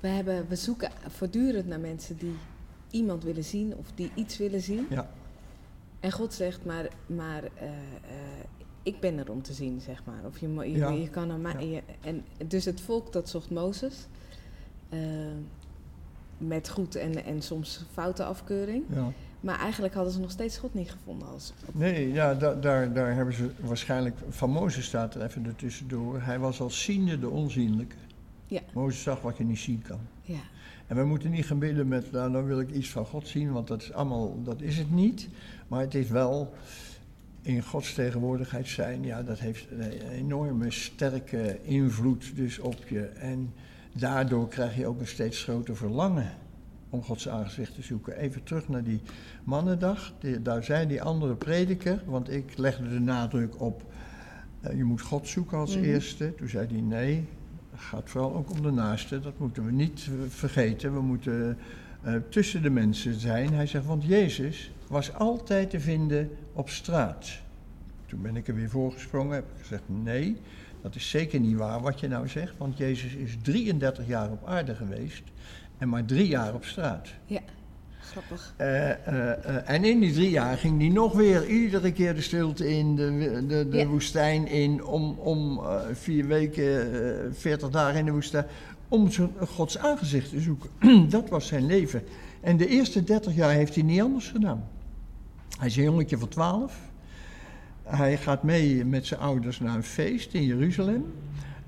We, hebben, we zoeken voortdurend naar mensen die iemand willen zien of die iets willen zien. Ja. En God zegt, maar, maar eh, eh, ik ben er om te zien, zeg maar. Of je, je, Ja. je kan aan mij... Ja. en, dus het volk dat zocht Mozes. eh, met goed en, en soms foute afkeuring. ja. Maar eigenlijk hadden ze nog steeds God niet gevonden. Als, Nee, ja, da- daar, daar hebben ze waarschijnlijk. Van Mozes staat er even ertussendoor. Hij was als ziende de onzienlijke. Ja. Mozes zag wat je niet zien kan. ja. En we moeten niet gaan bidden met, nou, dan wil ik iets van God zien, want dat is allemaal, dat is het niet. Maar het is wel in Gods tegenwoordigheid zijn, ja, dat heeft een enorme sterke invloed dus op je. En daardoor krijg je ook een steeds groter verlangen om Gods aangezicht te zoeken. Even terug naar die mannendag, die, daar zei die andere prediker, want ik legde de nadruk op, eh, je moet God zoeken als Mhm. eerste. Toen zei hij, nee, het gaat vooral ook om de naaste, dat moeten we niet vergeten. We moeten eh, tussen de mensen zijn. Hij zegt, want Jezus was altijd te vinden op straat. Toen ben ik er weer voorgesprongen, heb ik gezegd, nee, dat is zeker niet waar wat je nou zegt, want Jezus is 33 jaar op aarde geweest en maar drie jaar op straat. ja, grappig. Eh, eh, eh, en in die drie jaar ging hij nog weer iedere keer de stilte in, de, de, de Ja. woestijn in, om, om vier weken, veertig dagen in de woestijn, om zijn, Gods aangezicht te zoeken. <clears throat> Dat was zijn leven. En de eerste dertig jaar heeft hij niet anders gedaan. Hij is een jongetje van twaalf. Hij gaat mee met zijn ouders naar een feest in Jeruzalem.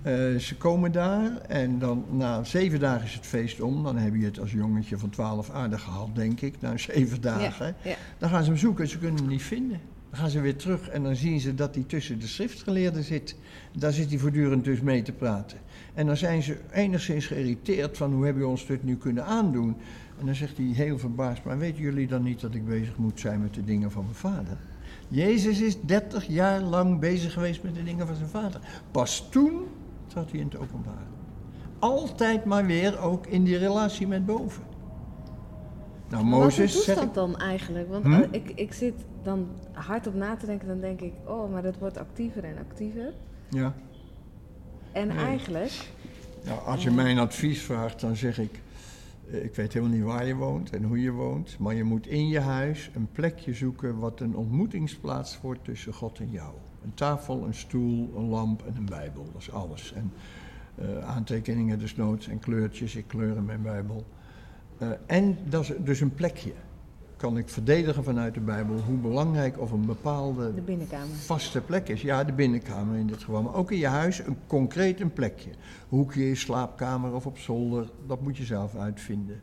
Eh, ze komen daar en dan na zeven dagen is het feest om. Dan heb je het als jongetje van twaalf aardig gehad, denk ik, na zeven dagen. Ja, ja. Dan gaan ze hem zoeken en ze kunnen hem niet vinden. Dan gaan ze weer terug en dan zien ze dat hij tussen de schriftgeleerden zit. Daar zit hij voortdurend dus mee te praten. En dan zijn ze enigszins geïrriteerd van hoe hebben we ons dit nu kunnen aandoen. En dan zegt hij heel verbaasd, maar weten jullie dan niet dat ik bezig moet zijn met de dingen van mijn vader? Jezus is 30 jaar lang bezig geweest met de dingen van zijn vader. Pas toen trad hij in het openbaar. Altijd maar weer ook in die relatie met boven. Nou, Maar wat Mozes is dat dan eigenlijk? Want Hm? eh, ik, ik zit dan hard op na te denken, dan denk ik, oh, maar dat wordt actiever en actiever. Ja, En Nee. eigenlijk Nou, als je mij een advies vraagt, dan zeg ik... eh, Ik weet helemaal niet waar je woont en hoe je woont, maar je moet in je huis een plekje zoeken wat een ontmoetingsplaats wordt tussen God en jou. Een tafel, een stoel, een lamp en een Bijbel, dat is alles. En eh, aantekeningen desnoods en kleurtjes, ik kleur in mijn Bijbel. Eh, en dat is dus een plekje. Kan ik verdedigen vanuit de Bijbel hoe belangrijk of een bepaalde De binnenkamer. vaste plek is. Ja, de binnenkamer in dit geval. Maar ook in je huis een concreet een plekje. Hoekje, in slaapkamer of op zolder, dat moet je zelf uitvinden.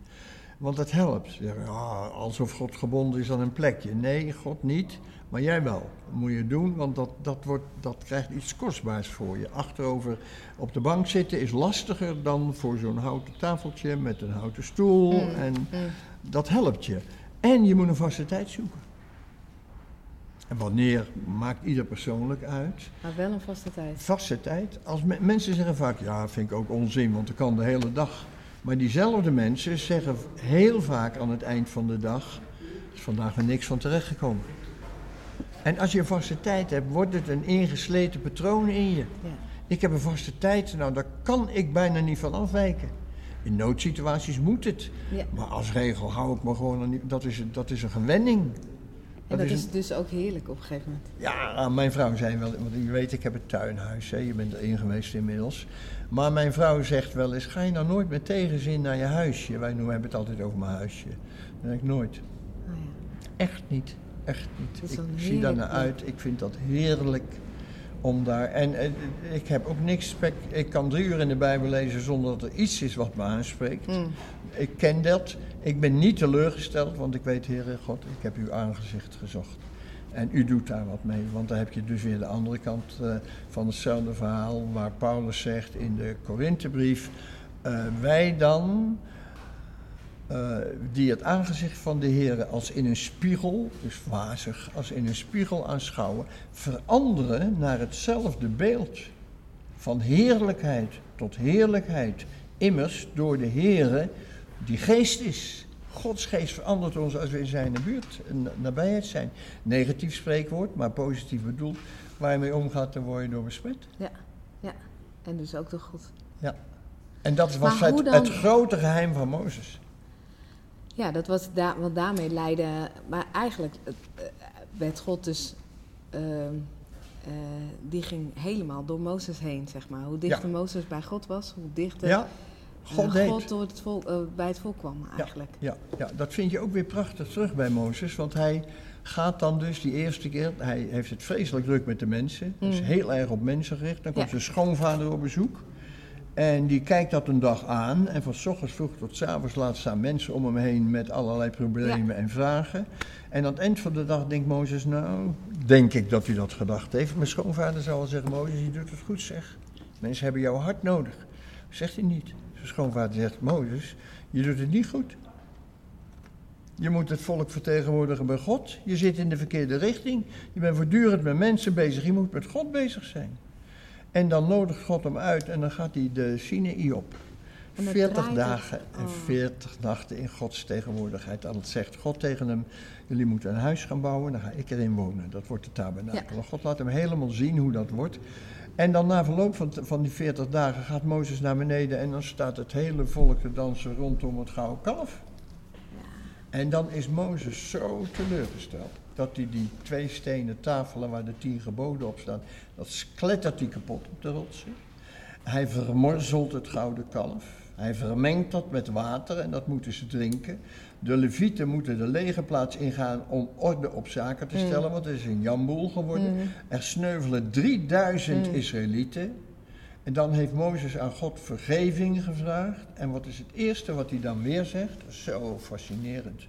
Want dat helpt. "Ah, alsof God gebonden is aan een plekje. Nee, God niet, maar jij wel. Dat moet je doen, want dat, dat, wordt, dat krijgt iets kostbaars voor je. Achterover op de bank zitten is lastiger dan voor zo'n houten tafeltje met een houten stoel. Mm, En mm. dat helpt je. En je moet een vaste tijd zoeken. En wanneer maakt ieder persoonlijk uit. Maar wel een vaste tijd. Vaste tijd. Als me- mensen zeggen vaak, ja, vind ik ook onzin, want dat kan de hele dag. Maar diezelfde mensen zeggen heel vaak aan het eind van de dag, er is vandaag weer niks van terechtgekomen. En als je een vaste tijd hebt, wordt het een ingesleten patroon in je. Ja. Ik heb een vaste tijd, nou daar kan ik bijna niet van afwijken. In noodsituaties moet het. Ja. Maar als regel hou ik me gewoon aan dat is, dat is een gewenning. En dat is dus ook heerlijk op een gegeven moment. Ja, mijn vrouw zei wel, want je weet, ik heb een tuinhuis, hè, je bent erin geweest inmiddels. Maar mijn vrouw zegt wel eens, ga je nou nooit met tegenzin naar je huisje? Wij noemen- hebben het altijd over mijn huisje. Denk ik nooit. Oh ja. Echt niet, echt Dat niet. Ik zie daar naar uit, ik vind dat heerlijk om daar... En eh, ik heb ook niks spek... Ik kan drie uur in de Bijbel lezen zonder dat er iets is wat me aanspreekt. Mm. Ik ken dat. Ik ben niet teleurgesteld, want ik weet, Heere God, ik heb uw aangezicht gezocht. En u doet daar wat mee, want dan heb je dus weer de andere kant eh, van hetzelfde verhaal, waar Paulus zegt in de Korinthebrief, eh, wij dan, eh, die het aangezicht van de Heer als in een spiegel, dus wazig, als in een spiegel aanschouwen, veranderen naar hetzelfde beeld. Van heerlijkheid tot heerlijkheid. Immers door de Heere die geest is. Gods geest verandert ons als we in zijn buurt, en nabijheid zijn. Negatief spreekwoord, maar positief bedoeld. Waar je mee omgaat, dan word je door besmet. Ja, ja. En dus ook door God. Ja. En dat was het, het grote geheim van Mozes. Ja, dat was daar, want daarmee leidde. Maar eigenlijk eh, werd God dus. ehm, eh, die ging helemaal door Mozes heen, zeg maar. Hoe dichter Mozes bij God was, hoe dichter Ja, eh, God. God door het volk, bij het volk kwam, eigenlijk. Ja, ja, dat vind je ook weer prachtig terug bij Mozes. Want hij gaat dan dus die eerste keer, hij heeft het vreselijk druk met de mensen. Dus Mm. heel erg op mensen gericht. Dan komt Ja. zijn schoonvader op bezoek. En die kijkt dat een dag aan. En van 's ochtends vroeg tot 's avonds laat staan mensen om hem heen met allerlei problemen en vragen. En aan het eind van de dag denkt Mozes, nou, denk ik dat hij dat gedacht heeft. Mijn schoonvader zou wel zeggen, Mozes, je doet het goed zeg. Mensen hebben jouw hart nodig. Zegt hij niet. Zijn schoonvader zegt, Mozes, je doet het niet goed. Je moet het volk vertegenwoordigen bij God. Je zit in de verkeerde richting. Je bent voortdurend met mensen bezig. Je moet met God bezig zijn. En dan nodigt God hem uit en dan gaat hij de Sinaï op. En dan 40 draait het- dagen en oh. 40 nachten in Gods tegenwoordigheid. En dat zegt God tegen hem, jullie moeten een huis gaan bouwen, dan ga ik erin wonen. Dat wordt de tabernakel. God laat hem helemaal zien hoe dat wordt. En dan na verloop van, van die 40 dagen gaat Mozes naar beneden en dan staat het hele volk te dansen rondom het gouden kalf. En dan is Mozes zo teleurgesteld dat hij die twee stenen tafelen waar de tien geboden op staan, dat klettert hij kapot op de rotsen. Hij vermorzelt het gouden kalf. Hij vermengt dat met water en dat moeten ze drinken. De levieten moeten de lege plaats ingaan om orde op zaken te stellen, want het is een jamboel geworden. Er sneuvelen 3000 Israëlieten. En dan heeft Mozes aan God vergeving gevraagd. En wat is het eerste wat hij dan weer zegt? Zo fascinerend.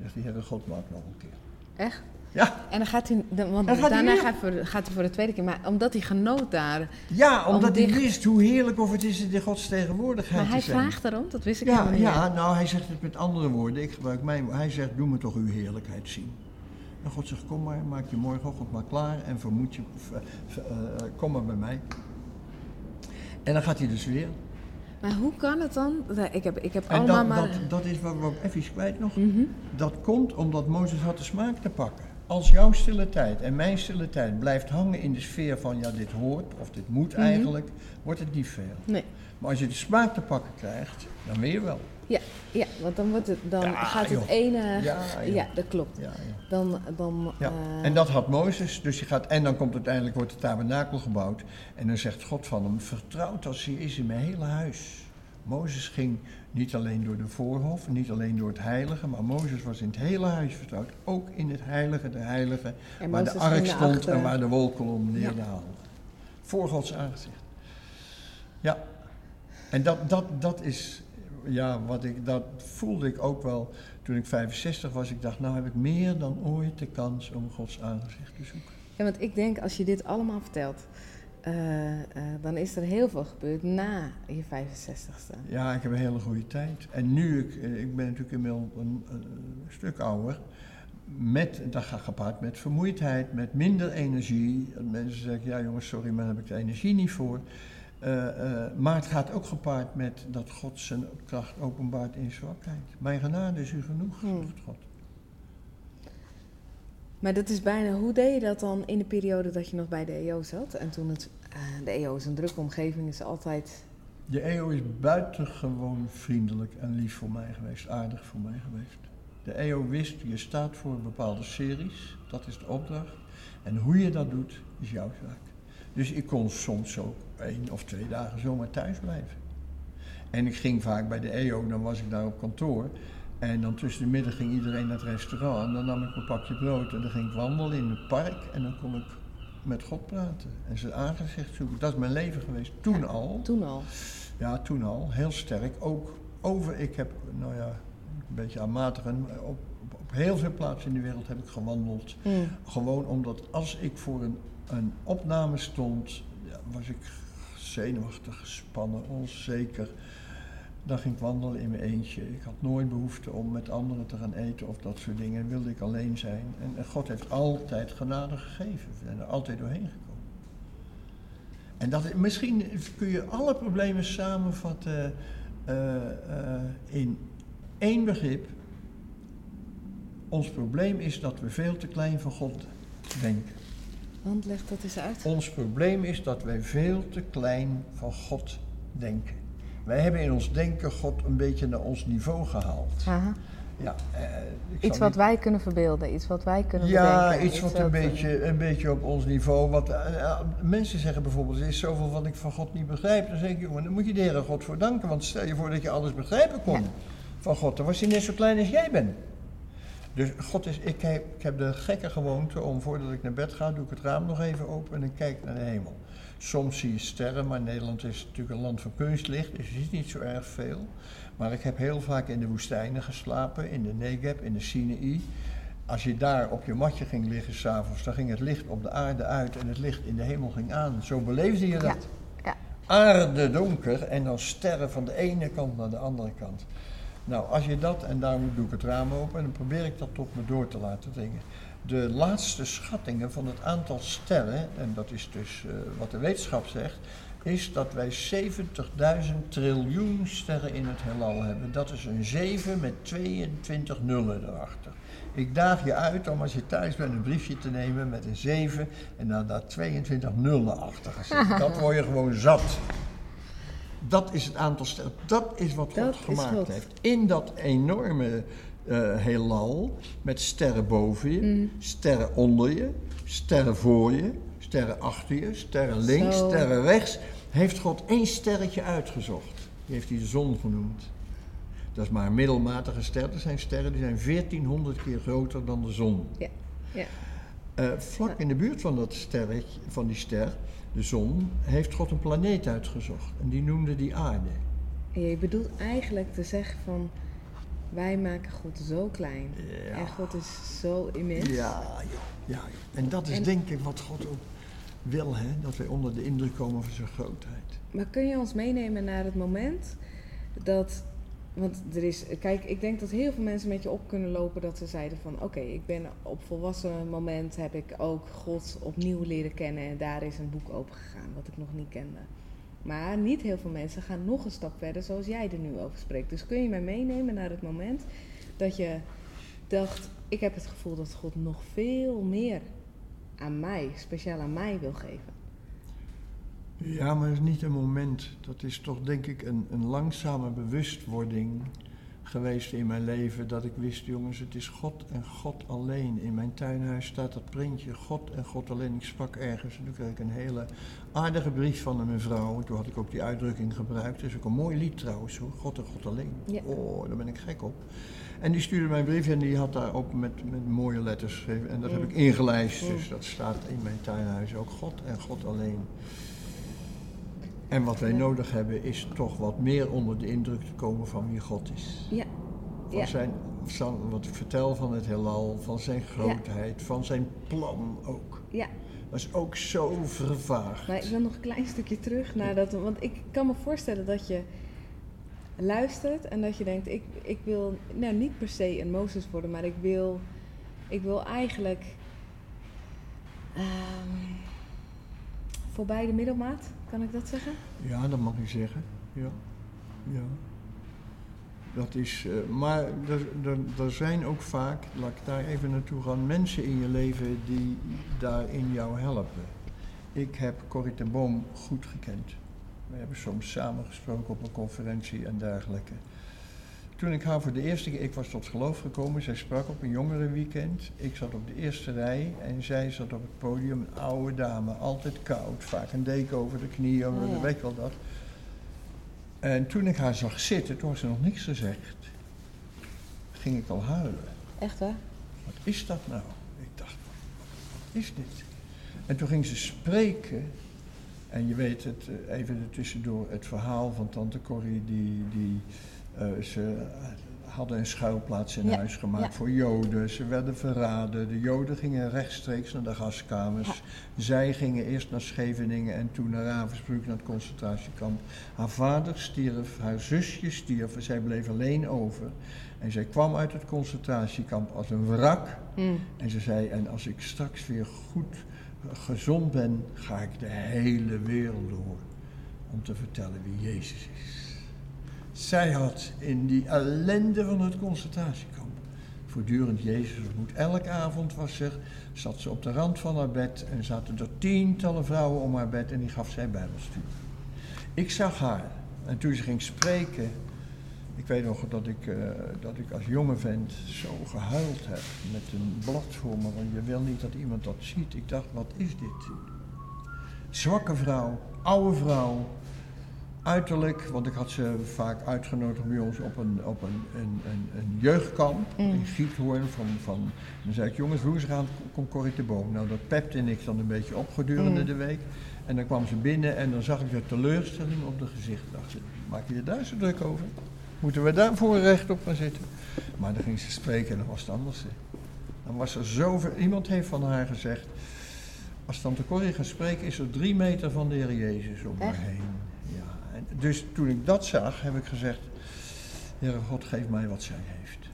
Zegt de Heere God, maak nog een keer. Echt? Ja, En dan gaat hij, dan- want gaat hij daarna weer. gaat hij, voor, de- gaat hij voor de tweede keer, maar omdat hij genoot daar. ja omdat Om hij dicht- wist hoe heerlijk of het is in Gods tegenwoordigheid Maar hij zijn. vraagt erom, dat wist ik Ja, helemaal niet. ja, nou hij zegt het met andere woorden. Ik gebruik mijn Hij zegt, doe me toch uw heerlijkheid zien. En God zegt, kom maar, maak je morgenochtend maar klaar en vermoed je, eh, kom maar bij mij. En dan gaat hij dus weer. Maar hoe kan het dan? Ik heb, ik heb En allemaal dat, maar... dat, dat is wat we even kwijt nog. Mhm. Dat komt omdat Mozes had de smaak te pakken. als jouw stille tijd en mijn stille tijd blijft hangen in de sfeer van ja, dit hoort of dit moet Mhm. eigenlijk, wordt het niet veel. Nee. Maar als je de smaak te pakken krijgt, dan weer wel. Ja, ja, want dan, wordt het, dan Ja, gaat het joh. ene... Ja, dat klopt. Ja. Dan, dan, Ja, eh, en dat had Mozes. Dus je gaat, en dan komt uiteindelijk wordt de tabernakel gebouwd. En dan zegt God van hem: vertrouwd als hij is in mijn hele huis. Mozes ging niet alleen door de voorhof, niet alleen door het heilige, maar Mozes was in het hele huis vertrouwd. Ook in het heilige, de heilige, En waar de ark stond achter- en waar de wolkolom neerdaalde. Voor Gods aangezicht. Ja, en dat, dat, dat is, ja, wat ik, dat voelde ik ook wel toen ik 65 was. Ik dacht, nou heb ik meer dan ooit de kans om Gods aangezicht te zoeken. Ja, want ik denk als je dit allemaal vertelt, eh, eh, dan is er heel veel gebeurd na je 65ste. Ja, ik heb een hele goede tijd. En nu, ik, eh, ik ben natuurlijk inmiddels een, een stuk ouder. Met, dat gaat gepaard met vermoeidheid, met minder energie. En Mensen zeggen, ja jongens, sorry, maar daar heb ik de energie niet voor. Eh, eh, maar het gaat ook gepaard met dat God zijn kracht openbaart in zwakheid. Mijn genade is u genoeg, Hmm. zegt God. Maar dat is bijna, hoe deed je dat dan in de periode dat je nog bij de EO zat? En toen het, eh, de EO is een drukke omgeving, is altijd... De EO is buitengewoon vriendelijk en lief voor mij geweest, aardig voor mij geweest. De EO wist, je staat voor bepaalde series, dat is de opdracht. En hoe je dat doet, is jouw zaak. Dus ik kon soms ook één of twee dagen zomaar thuis blijven. En ik ging vaak bij de EO, dan was ik daar op kantoor. En dan tussen de middag ging iedereen naar het restaurant. En dan nam ik een pakje brood en dan ging ik wandelen in het park. En dan kon ik met God praten en zijn aangezicht zoeken. Dat is mijn leven geweest, toen Ja. al. Toen al. Ja, toen al, heel sterk. Ook over, ik heb, nou ja, een beetje aanmatigen, op, op, op heel veel plaatsen in de wereld heb ik gewandeld. Mm. Gewoon omdat als ik voor een, een opname stond, ja, was ik zenuwachtig, gespannen, onzeker. Dan ging ik wandelen in mijn eentje. Ik had nooit behoefte om met anderen te gaan eten of dat soort dingen. Wilde ik alleen zijn. En, God heeft altijd genade gegeven. We zijn er altijd doorheen gekomen. En dat, misschien kun je alle problemen samenvatten eh, eh, in één begrip. Ons probleem is dat we veel te klein van God denken. Want leg dat eens uit. Ons probleem is dat wij veel te klein van God denken. Wij hebben in ons denken God een beetje naar ons niveau gehaald. Aha. Ja, eh, Iets wat niet- wij kunnen verbeelden, iets wat wij kunnen Ja, bedenken. iets wat een beetje, een beetje op ons niveau. Wat, eh, eh, mensen zeggen bijvoorbeeld, er is zoveel wat ik van God niet begrijp. Dan zeg ik, jongen, dan moet je de Heere God voor danken. Want stel je voor dat je alles begrijpen kon Ja. van God. Dan was hij net zo klein als jij bent. Dus God is, ik heb, ik heb de gekke gewoonte om voordat ik naar bed ga, doe ik het raam nog even open en dan kijk ik naar de hemel. Soms zie je sterren, maar Nederland is natuurlijk een land van kunstlicht, dus je ziet niet zo erg veel. Maar ik heb heel vaak in de woestijnen geslapen, in de Negev, in de Sinaï. Als je daar op je matje ging liggen s'avonds, dan ging het licht op de aarde uit en het licht in de hemel ging aan. Zo beleefde je Ja, dat. ja. Aarde donker en dan sterren van de ene kant naar de andere kant. Nou, als je dat, en daarom doe ik het raam open en dan probeer ik dat tot me door te laten dringen. De laatste schattingen van het aantal sterren, en dat is dus eh, wat de wetenschap zegt, is dat wij 70.000 triljoen sterren in het heelal hebben. Dat is een 7 met 22 nullen erachter. Ik daag je uit om als je thuis bent een briefje te nemen met een 7 en dan daar 22 nullen achter. <laughs> Dat word je gewoon zat. Dat is het aantal sterren. Dat is wat God Dat gemaakt God. heeft. In dat enorme eh, heelal, met sterren boven je, Mm. sterren onder je, sterren voor je, sterren achter je, sterren links, Zo. sterren rechts, heeft God één sterretje uitgezocht. Die heeft hij de zon genoemd. Dat is maar een middelmatige ster. Er zijn sterren die zijn 1400 keer groter dan de zon. Ja, ja. Eh, vlak in de buurt van, dat sterretje, van die ster, de zon, heeft God een planeet uitgezocht. En die noemde die aarde. En je bedoelt eigenlijk te zeggen van, wij maken God zo klein. Ja. En God is zo immens. Ja, ja. En dat is En- denk ik wat God ook wil, hè? dat wij onder de indruk komen van zijn grootheid. Maar kun je ons meenemen naar het moment dat. Want er is. Kijk, ik denk dat heel veel mensen met je op kunnen lopen dat ze zeiden van oké, ik ben op volwassen moment heb ik ook God opnieuw leren kennen en daar is een boek open gegaan wat ik nog niet kende. Maar niet heel veel mensen gaan nog een stap verder zoals jij er nu over spreekt. Dus kun je mij meenemen naar het moment dat je dacht, ik heb het gevoel dat God nog veel meer aan mij, speciaal aan mij wil geven. Ja, maar het is niet een moment. Dat is toch denk ik een, een langzame bewustwording geweest in mijn leven. Dat ik wist, jongens, het is God en God alleen. In mijn tuinhuis staat dat printje, God en God alleen. Ik sprak ergens en toen kreeg ik een hele aardige brief van een mevrouw. En toen had ik ook die uitdrukking gebruikt. Dat is ook een mooi lied trouwens hoor, God en God alleen. Ja. Oh, daar ben ik gek op. En die stuurde mij een brief en die had daar ook met, met mooie letters geschreven. En dat heb ik ingelijst, Mm. dus dat staat in mijn tuinhuis ook. God en God alleen. En wat wij nodig hebben is toch wat meer onder de indruk te komen van wie God is. Ja, Van Ja. zijn, van wat ik vertel van het heelal, van zijn grootheid, van zijn plan ook. ja. Dat is ook zo vervaagd. Maar ik wil nog een klein stukje terug naar dat. Want ik kan me voorstellen dat je luistert en dat je denkt: ik, ik wil nou niet per se een Mozes worden, maar ik wil, ik wil eigenlijk ehm, voorbij de middelmaat, kan ik dat zeggen? Ja, dat mag je zeggen. Ja. ja. Dat is, eh, maar er, er, er zijn ook vaak, laat ik daar even naartoe gaan, mensen in je leven die daarin jou helpen. Ik heb Corrie ten Boom goed gekend. We hebben soms samengesproken op een conferentie en dergelijke. Toen ik haar voor de eerste keer, ik was tot geloof gekomen, zij sprak op een jongerenweekend. Ik zat op de eerste rij en zij zat op het podium, een oude dame, altijd koud, vaak een deken over de knieën, Oh ja. weet je wel dat. En toen ik haar zag zitten, toen had ze nog niks gezegd, ging ik al huilen. Echt waar? Wat is dat nou? Ik dacht, wat is dit? En toen ging ze spreken. En je weet het, eh, even ertussendoor, het verhaal van tante Corrie, die, die ze hadden een schuilplaats in Ja, huis gemaakt ja. voor Joden. Ze werden verraden. De Joden gingen rechtstreeks naar de gaskamers. Zij gingen eerst naar Scheveningen en toen naar Ravensbrück, naar het concentratiekamp. Haar vader stierf, haar zusje stierf en zij bleef alleen over. En zij kwam uit het concentratiekamp als een wrak. Mm. En ze zei, en als ik straks weer goed eh, gezond ben, ga ik de hele wereld door om te vertellen wie Jezus is. Zij had in die ellende van het concentratiekamp voortdurend Jezus ontmoet. Elke avond was er, zat ze op de rand van haar bed en zaten er tientallen vrouwen om haar bed en die gaf zij bijbelstudie. Ik zag haar en toen ze ging spreken, ik weet nog dat ik, eh, dat ik als jonge vent zo gehuild heb met een blad voor me, want je wil niet dat iemand dat ziet. Ik dacht, wat is dit? Zwakke vrouw, oude vrouw, uiterlijk, want ik had ze vaak uitgenodigd bij ons op een, op een, een, een, een jeugdkamp Mm. in Giethoorn. Van, van, dan zei ik, jongens, woensdagavond komt Corrie de Boom. Nou, dat pepte ik dan een beetje op gedurende Mm. de week. En dan kwam ze binnen en dan zag ik de teleurstelling op de gezicht. Ik dacht, maak je je daar zo druk over? Moeten we daarvoor recht op gaan zitten? Maar dan ging ze spreken en dan was het anders. Dan was er zoveel. Iemand heeft van haar gezegd. Als Tante Corrie gaat spreken, is er drie meter van de Heer Jezus om haar heen. Dus toen ik dat zag, heb ik gezegd: Heere God, geef mij wat zij heeft.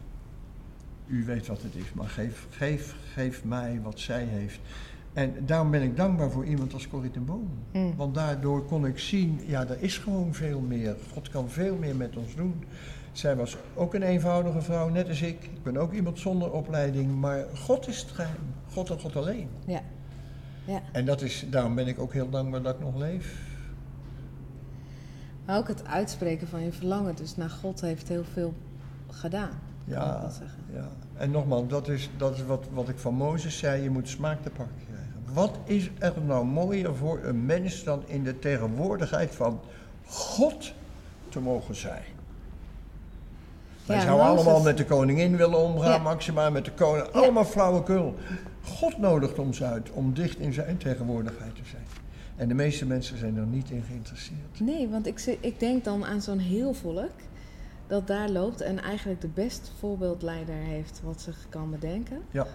U weet wat het is, maar geef, geef, geef mij wat zij heeft. En daarom ben ik dankbaar voor iemand als Corrie ten Boom. Mm. Want daardoor kon ik zien, ja, er is gewoon veel meer. God kan veel meer met ons doen. Zij was ook een eenvoudige vrouw, net als ik. Ik ben ook iemand zonder opleiding, maar God is het geheim. God en God alleen. Ja. Ja. En dat is, daarom ben ik ook heel dankbaar dat ik nog leef. Maar ook het uitspreken van je verlangen, dus naar God heeft heel veel gedaan. Ja, ja. En nogmaals, dat is, dat is wat, wat ik van Mozes zei, je moet smaak te pakken krijgen. Wat is er nou mooier voor een mens dan in de tegenwoordigheid van God te mogen zijn? Wij Ja, zouden Mozes- allemaal met de koningin willen omgaan, Ja. Maxima met de koning, allemaal flauwekul. God nodigt ons uit om dicht in zijn tegenwoordigheid te zijn. En de meeste mensen zijn er niet in geïnteresseerd. Nee, want ik, ik denk dan aan zo'n heel volk dat daar loopt en eigenlijk de best voorbeeldleider heeft wat zich kan bedenken. Ja.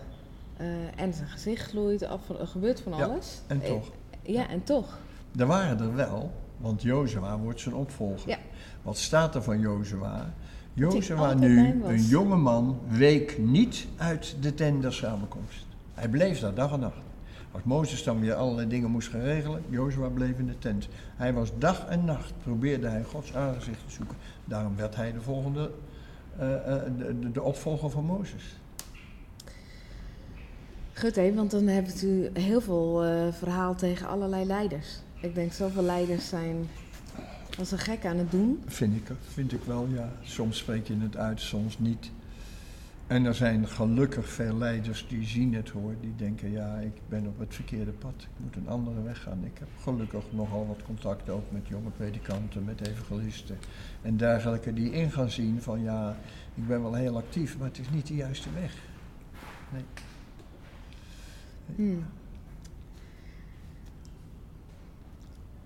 Eh, en zijn gezicht gloeit af, er gebeurt van Ja, alles. en Eh, toch. Ja, en toch. Er waren er wel, want Jozua wordt zijn opvolger. Ja. Wat staat er van Jozua? Jozua nu, een jonge man, week niet uit de tent der samenkomst. Hij bleef daar dag en nacht. Als Mozes dan weer allerlei dingen moest gaan regelen, Jozua bleef in de tent. Hij was dag en nacht, probeerde hij Gods aangezicht te zoeken. Daarom werd hij de volgende, eh, eh, de, de, de opvolger van Mozes. Goed, hè, want dan hebt u heel veel eh, verhaal tegen allerlei leiders. Ik denk, zoveel leiders zijn als een gek aan het doen. Vind ik, vind ik wel, ja. Soms spreek je het uit, soms niet. En er zijn gelukkig veel leiders die zien het hoor, die denken ja, ik ben op het verkeerde pad, ik moet een andere weg gaan. Ik heb gelukkig nogal wat contact ook met jonge predikanten, met evangelisten en dergelijke die in gaan zien van ja, ik ben wel heel actief, maar het is niet de juiste weg. Nee. Hmm.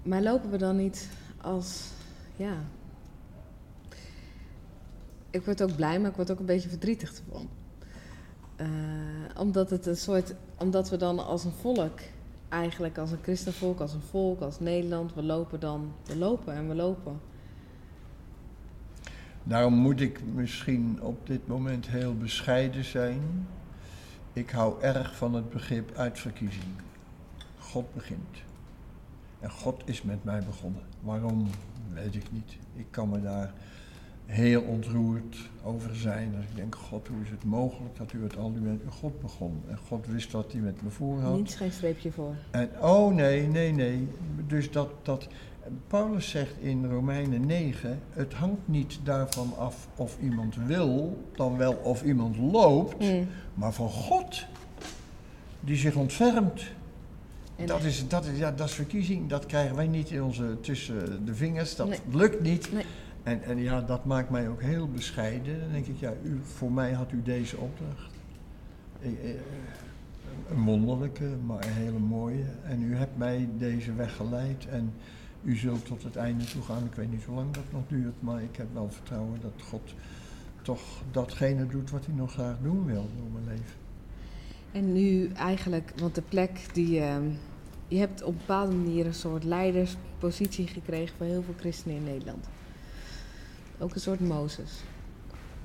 Maar lopen we dan niet als, ja... Ik word ook blij, maar ik word ook een beetje verdrietig ervan. Eh, omdat het een soort, omdat we dan als een volk, eigenlijk als een christenvolk, als een volk, als Nederland, we lopen dan, we lopen en we lopen. Daarom moet ik misschien op dit moment heel bescheiden zijn. Ik hou erg van het begrip uitverkiezing. God begint. En God is met mij begonnen. Waarom, weet ik niet. Ik kan me daar heel ontroerd over zijn. Dat ik denk, God, hoe is het mogelijk dat u het al met God begon? En God wist wat hij met me voor had. Niet geen streepje voor. En, oh nee, nee, nee. Dus dat, dat, Paulus zegt in Romeinen 9, het hangt niet daarvan af of iemand wil, dan wel of iemand loopt, Mm. maar van God, die zich ontfermt. En- Dat is, dat, is, ja, dat is verkiezing, dat krijgen wij niet in onze, tussen de vingers, dat Nee. lukt niet. Nee. En, en ja, dat maakt mij ook heel bescheiden. Dan denk ik, ja, u, voor mij had u deze opdracht. Eh, eh, Een wonderlijke, maar een hele mooie. En u hebt mij deze weg geleid en u zult tot het einde toe gaan. Ik weet niet hoe lang dat nog duurt, maar ik heb wel vertrouwen dat God toch datgene doet wat hij nog graag doen wil door mijn leven. En nu eigenlijk, want de plek die. ehm, je hebt op bepaalde manier een soort leiderspositie gekregen voor heel veel christenen in Nederland. Ook een soort Mozes.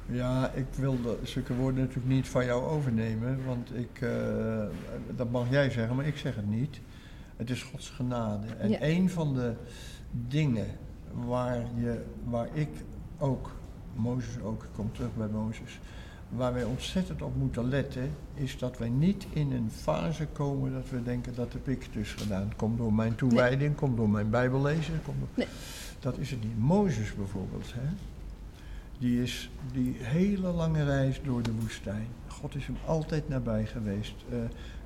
Ja, ik wilde zulke woorden natuurlijk niet van jou overnemen, want ik, eh, dat mag jij zeggen, maar ik zeg het niet. Het is Gods genade. En Ja. een van de dingen waar, je, waar ik ook, Mozes ook, ik kom terug bij Mozes, waar wij ontzettend op moeten letten, is dat wij niet in een fase komen dat we denken dat heb ik dus gedaan. Komt door mijn toewijding, komt door mijn bijbellezen. Komt door... Nee. Dat is het niet. Mozes bijvoorbeeld, hè? Die is die hele lange reis door de woestijn. God is hem altijd nabij geweest. Eh,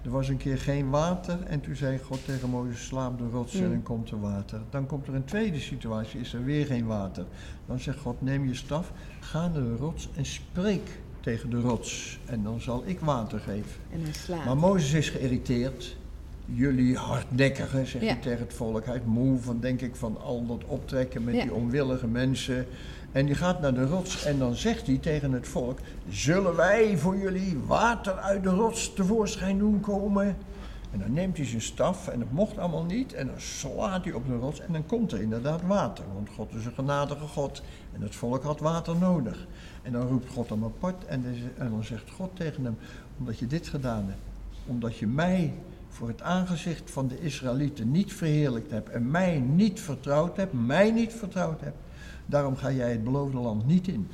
er was een keer geen water en toen zei God tegen Mozes, slaap de rots en Mm. dan komt er water. Dan komt er een tweede situatie, is er weer geen water. Dan zegt God, neem je staf, ga naar de rots en spreek tegen de rots. En dan zal ik water geven. En hij slaapt. Maar Mozes is geïrriteerd. Jullie hardnekkigen, zegt Ja. hij tegen het volk. Hij is moe van, denk ik, van al dat optrekken met Ja. die onwillige mensen. En die gaat naar de rots en dan zegt hij tegen het volk... Zullen wij voor jullie water uit de rots tevoorschijn doen komen? En dan neemt hij zijn staf en dat mocht allemaal niet. En dan slaat hij op de rots en dan komt er inderdaad water. Want God is een genadige God en het volk had water nodig. En dan roept God hem apart en dan zegt God tegen hem... Omdat je dit gedaan hebt, omdat je mij voor het aangezicht van de Israëlieten niet verheerlijkt hebt... en mij niet vertrouwd hebt, mij niet vertrouwd hebt... daarom ga jij het beloofde land niet in.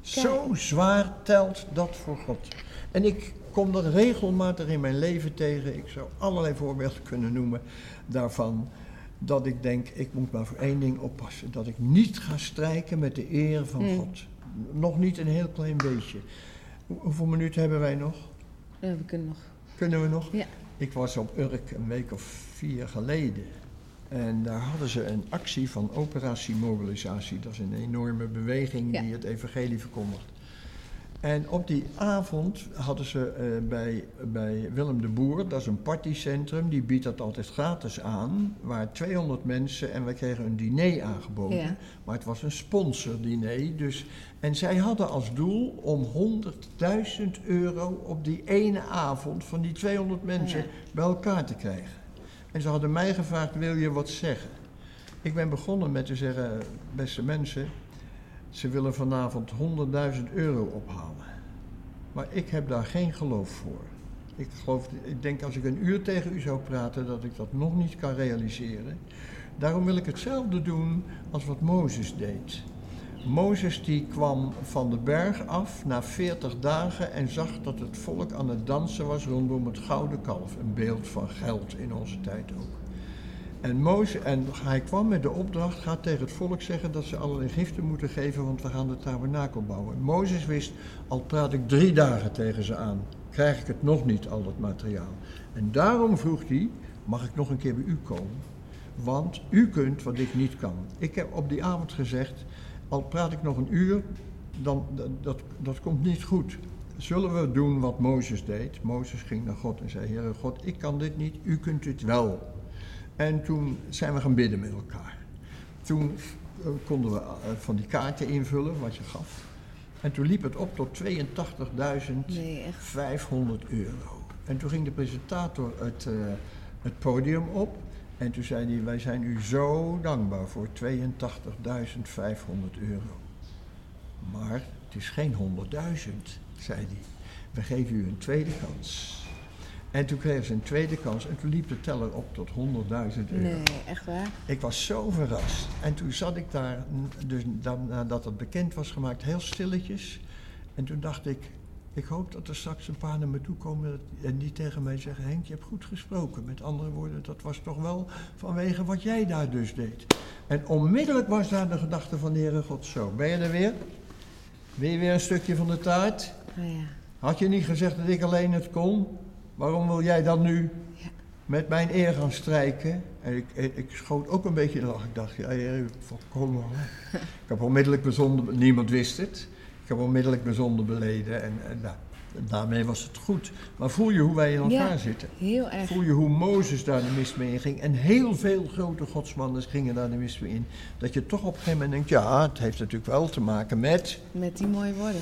Zo zwaar telt dat voor God. En ik kom dat regelmatig in mijn leven tegen. Ik zou allerlei voorbeelden kunnen noemen daarvan. Dat ik denk, ik moet maar voor één ding oppassen. Dat ik niet ga strijken met de eer van Mm. God. Nog niet een heel klein beetje. Hoe- hoeveel minuten hebben wij nog? Ja, we kunnen nog. Kunnen we nog? Ja. Ik was op Urk een week of vier geleden. En daar hadden ze een actie van operatie mobilisatie. Dat is een enorme beweging Ja. die het evangelie verkondigt. En op die avond hadden ze eh, bij, bij Willem de Boer, dat is een partycentrum, die biedt dat altijd gratis aan. Waar 200 mensen en wij kregen een diner aangeboden. Ja. Maar het was een sponsordiner. Dus, en zij hadden als doel om 100.000 euro op die ene avond van die 200 mensen Ja. bij elkaar te krijgen. En ze hadden mij gevraagd, wil je wat zeggen? Ik ben begonnen met te zeggen, beste mensen, ze willen vanavond 100.000 euro ophalen. Maar ik heb daar geen geloof voor. Ik, geloof, ik denk als ik een uur tegen u zou praten dat ik dat nog niet kan realiseren. Daarom wil ik hetzelfde doen als wat Mozes deed. Mozes die kwam van de berg af na 40 dagen en zag dat het volk aan het dansen was rondom het gouden kalf. Een beeld van geld in onze tijd ook. En, Mozes, en hij kwam met de opdracht, ga tegen het volk zeggen dat ze allerlei giften moeten geven, want we gaan de tabernakel bouwen. Mozes wist, al praat ik drie dagen tegen ze aan, krijg ik het nog niet, al dat materiaal. En daarom vroeg hij, mag ik nog een keer bij u komen? Want u kunt wat ik niet kan. Ik heb op die avond gezegd, al praat ik nog een uur, dan, dat, dat, komt niet goed. Zullen we doen wat Mozes deed? Mozes ging naar God en zei, Heere God, ik kan dit niet, u kunt dit wel. En toen zijn we gaan bidden met elkaar. Toen eh, konden we eh, van die kaarten invullen, wat je gaf. En toen liep het op tot 82.500 Nee, echt. euro. En toen ging de presentator het podium op. En toen zei hij, wij zijn u zo dankbaar voor 82.500 euro. Maar het is geen 100.000, zei hij. We geven u een tweede kans. En toen kregen ze een tweede kans en toen liep de teller op tot 100.000 euro. Nee, echt waar? Ik was zo verrast. En toen zat ik daar, dus nadat het bekend was gemaakt, heel stilletjes. En toen dacht ik, ik hoop dat er straks een paar naar me toe komen en die tegen mij zeggen: Henk, je hebt goed gesproken. Met andere woorden, dat was toch wel vanwege wat jij daar dus deed. En onmiddellijk was daar de gedachte van de Heere God zo. Ben je er weer? Wil je weer een stukje van de taart? Nou ja. Had je niet gezegd dat ik alleen het kon? Waarom wil jij dan nu Ja. met mijn eer gaan strijken? En ik, ik, ik schoot ook een beetje in de lach. Ik dacht, ja, volkomen. Ik heb onmiddellijk bijzonder, niemand wist het. Ik heb onmiddellijk bijzonder beleden en, en nou, daarmee was het goed. Maar voel je hoe wij in elkaar Ja. zitten? Heel erg. Voel je hoe Mozes daar de mist mee inging en heel veel grote godsmannen gingen daar de mist mee in. Dat je toch op een gegeven moment denkt, ja, het heeft natuurlijk wel te maken met... Met die mooie woorden.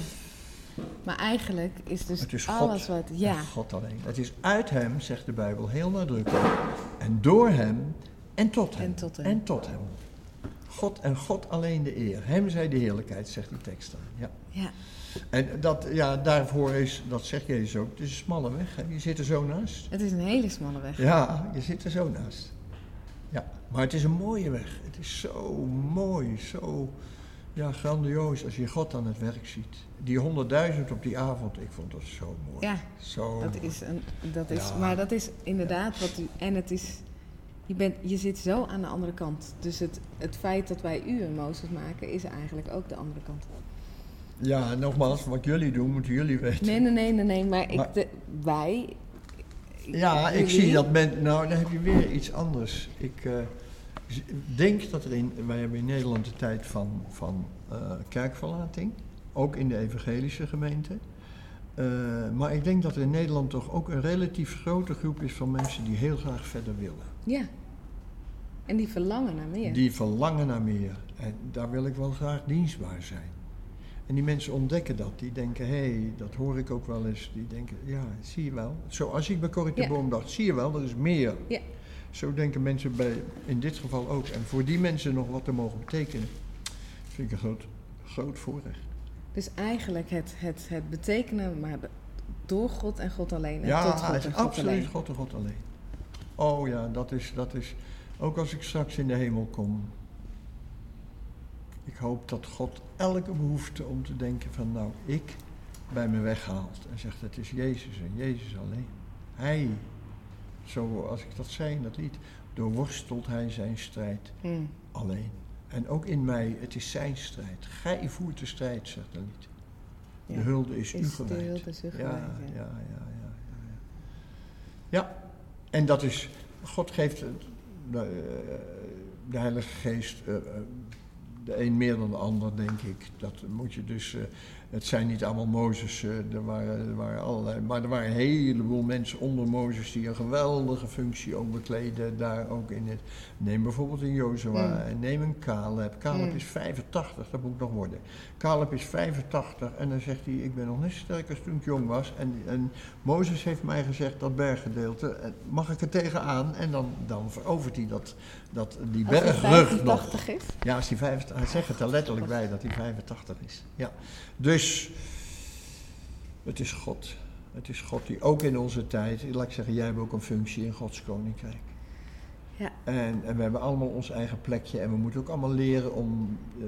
Maar eigenlijk is dus Het is God. alles wat... Ja, God alleen. Het is uit hem, zegt de Bijbel heel nadrukkelijk. En door hem en tot hem. En tot hem. En tot hem. God en God alleen de eer. Hem zij de heerlijkheid, zegt die tekst dan. Ja. Ja. En dat, ja, daarvoor is, dat zegt Jezus ook, het is een smalle weg. Hè? Je zit er zo naast. Het is een hele smalle weg. Ja, je zit er zo naast. Ja, maar het is een mooie weg. Het is zo mooi, zo ja, grandioos als je God aan het werk ziet. Die honderdduizend op die avond, ik vond dat zo mooi. Ja, Zo Dat mooi. is een, dat is, Ja. Maar dat is inderdaad wat u. En het is. Je, bent, je zit zo aan de andere kant. Dus het, het feit dat wij u een Mozes maken, is eigenlijk ook de andere kant. Ja, nogmaals, wat jullie doen, moeten jullie weten. Nee, nee, nee, nee, nee. Maar, ik, Maar- de, wij. Ja, ik zie dat men. Nou, dan heb je weer iets anders. Ik eh, denk dat er in. Wij hebben in Nederland de tijd van, van eh, kerkverlating. Ook in de evangelische gemeente. Eh, maar ik denk dat er in Nederland toch ook een relatief grote groep is van mensen die heel graag verder willen. Ja. En die verlangen naar meer. Die verlangen naar meer. En daar wil ik wel graag dienstbaar zijn. En die mensen ontdekken dat. Die denken, hé, hey, dat hoor ik ook wel eens. Die denken, ja, zie je wel. Zoals ik bij Corrie de Ja. Boom dacht, zie je wel, er is meer. Ja. Zo denken mensen bij, in dit geval ook. En voor die mensen nog wat te mogen betekenen, vind ik een groot, groot voorrecht. Dus eigenlijk het, het, het betekenen, maar door God en God alleen. En ja, tot God het en is God absoluut alleen. God en God alleen. Oh ja, dat is, dat is, ook als ik straks in de hemel kom. Ik hoop dat God elke behoefte om te denken van nou, ik bij me weghaalt. En zegt het is Jezus en Jezus alleen. Hij, zoals ik dat zei in dat lied, doorworstelt hij zijn strijd Hmm. alleen. En ook in mij, het is zijn strijd. Gij voert de strijd, zegt het lied. Ja. De hulde is, u de gewijd. hulde is u ja, gewijd, ja, ja. ja, ja, ja, ja. Ja, en dat is, God geeft de, eh, de Heilige Geest, eh, eh, de een meer dan de ander, denk ik. Dat moet je dus, eh, het zijn niet allemaal Mozes, eh, er, waren, er waren allerlei, maar er waren een heleboel mensen onder Mozes die een geweldige functie ook bekleden, daar ook in het. Neem bijvoorbeeld een Jozua, Mm. en neem een Caleb. Caleb Mm. is 85, dat moet nog worden. Caleb is 85 en dan zegt hij, ik ben nog net zo sterk als toen ik jong was. En, en Mozes heeft mij gezegd, dat berggedeelte, eh, mag ik er tegenaan? En dan, dan verovert hij dat, dat, die bergrug nog. 85 is. Ja, als hij 85, hij zegt het er letterlijk bij dat hij 85 is. Ja. Dus, het is God. Het is God die ook in onze tijd, laat ik zeggen, jij hebt ook een functie in Gods koninkrijk. Ja. En, en we hebben allemaal ons eigen plekje en we moeten ook allemaal leren om eh,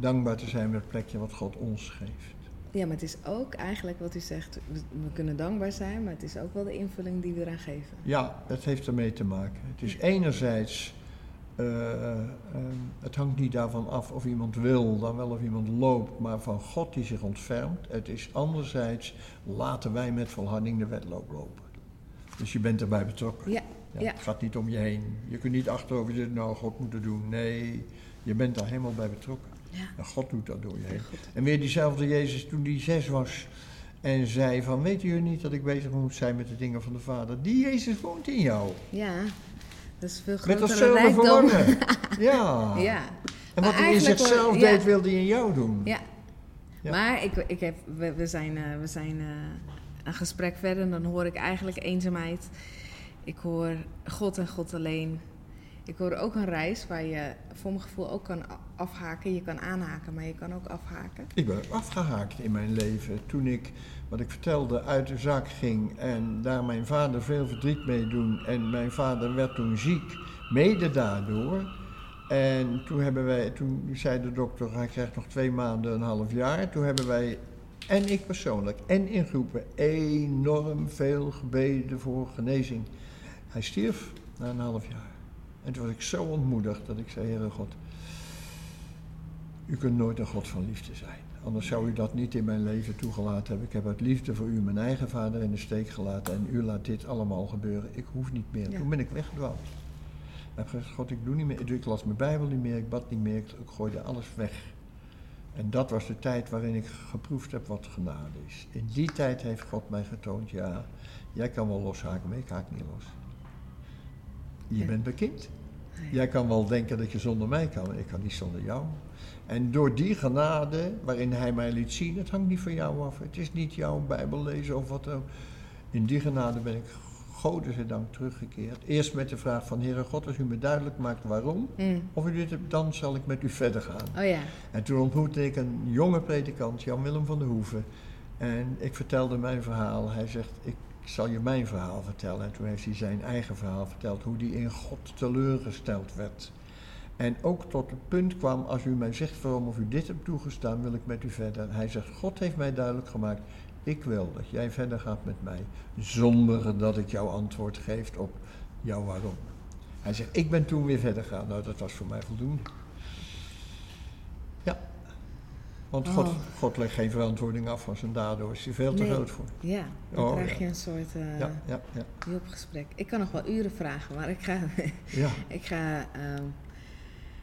dankbaar te zijn met het plekje wat God ons geeft. Ja, maar het is ook eigenlijk wat u zegt, we, kunnen dankbaar zijn, maar het is ook wel de invulling die we eraan geven. Ja, het heeft ermee te maken. Het is enerzijds, eh, eh, het hangt niet daarvan af of iemand wil, dan wel of iemand loopt, maar van God die zich ontfermt. Het is anderzijds, laten wij met volharding de wedloop lopen. Dus je bent erbij betrokken. Ja, ja. Het gaat niet om je heen. Je kunt niet achterover zitten, nou God moet het doen. Nee, je bent daar helemaal bij betrokken. En God doet dat door je heen. En weer diezelfde Jezus toen die zes was en zei van, weten jullie niet dat ik bezig moet zijn met de dingen van de Vader? Die Jezus woont in jou. Ja, dat is veel Met dat grotere zilver rijkdom. verlangen. <laughs> Ja. Ja, En wat hij in zichzelf ja. deed, wilde hij in jou doen. ja. Ja. Maar ik, ik heb, we, we zijn, eh, we zijn eh, een gesprek verder en dan hoor ik eigenlijk eenzaamheid. Ik hoor God en God alleen. Ik hoor ook een reis waar je voor mijn gevoel ook kan afhaken. Je kan aanhaken, maar je kan ook afhaken. Ik ben afgehaakt in mijn leven toen ik, wat ik vertelde, uit de zak ging en daar mijn vader veel verdriet mee doen. En mijn vader werd toen ziek, mede daardoor. En toen hebben wij, toen zei de dokter, hij krijgt nog twee maanden, een half jaar. Toen hebben wij, en ik persoonlijk, en in groepen, enorm veel gebeden voor genezing. Hij stierf na een half jaar. En toen was ik zo ontmoedigd dat ik zei, Heere God, u kunt nooit een God van liefde zijn. Anders zou u dat niet in mijn leven toegelaten hebben. Ik heb uit liefde voor u mijn eigen vader in de steek gelaten en u laat dit allemaal gebeuren. Ik hoef niet meer. Ja. Toen ben ik weggedwaald. Ik heb gezegd, God, ik doe niet meer. Ik las mijn Bijbel niet meer, ik bad niet meer, ik, gooide alles weg. En dat was de tijd waarin ik geproefd heb wat genade is. In die tijd heeft God mij getoond, ja, jij kan wel loshaken, maar ik haak niet los. Je Ja. bent. Nee. Jij kan wel denken dat je zonder mij kan, ik kan niet zonder jou. En door die genade waarin hij mij liet zien, het hangt niet van jou af. Het is niet jouw Bijbel lezen of wat ook. In die genade ben ik, dank teruggekeerd. Eerst met de vraag van, Heere God, als u me duidelijk maakt waarom, Mm. of u dit hebt, dan zal ik met u verder gaan. Oh ja, En toen ontmoette ik een jonge predikant, Jan-Willem van der Hoeven. En ik vertelde mijn verhaal. Hij zegt, ik zal je mijn verhaal vertellen. En toen heeft hij zijn eigen verhaal verteld, hoe hij in God teleurgesteld werd. En ook tot het punt kwam, als u mij zegt waarom of u dit hebt toegestaan, wil ik met u verder. Hij zegt, God heeft mij duidelijk gemaakt, ik wil dat jij verder gaat met mij, zonder dat ik jou antwoord geef op jouw waarom. Hij zegt, ik ben toen weer verder gegaan. Nou, dat was voor mij voldoende. Ja. Want God, Oh. God legt geen verantwoording af van zijn daden, daar is hij veel te Nee. groot voor. ja. Dan Oh, krijg ja. je een soort eh Ja, ja, ja. hulpgesprek. Ik kan nog wel uren vragen, maar ik ga, <laughs> ja. <laughs> ik ga, ehm,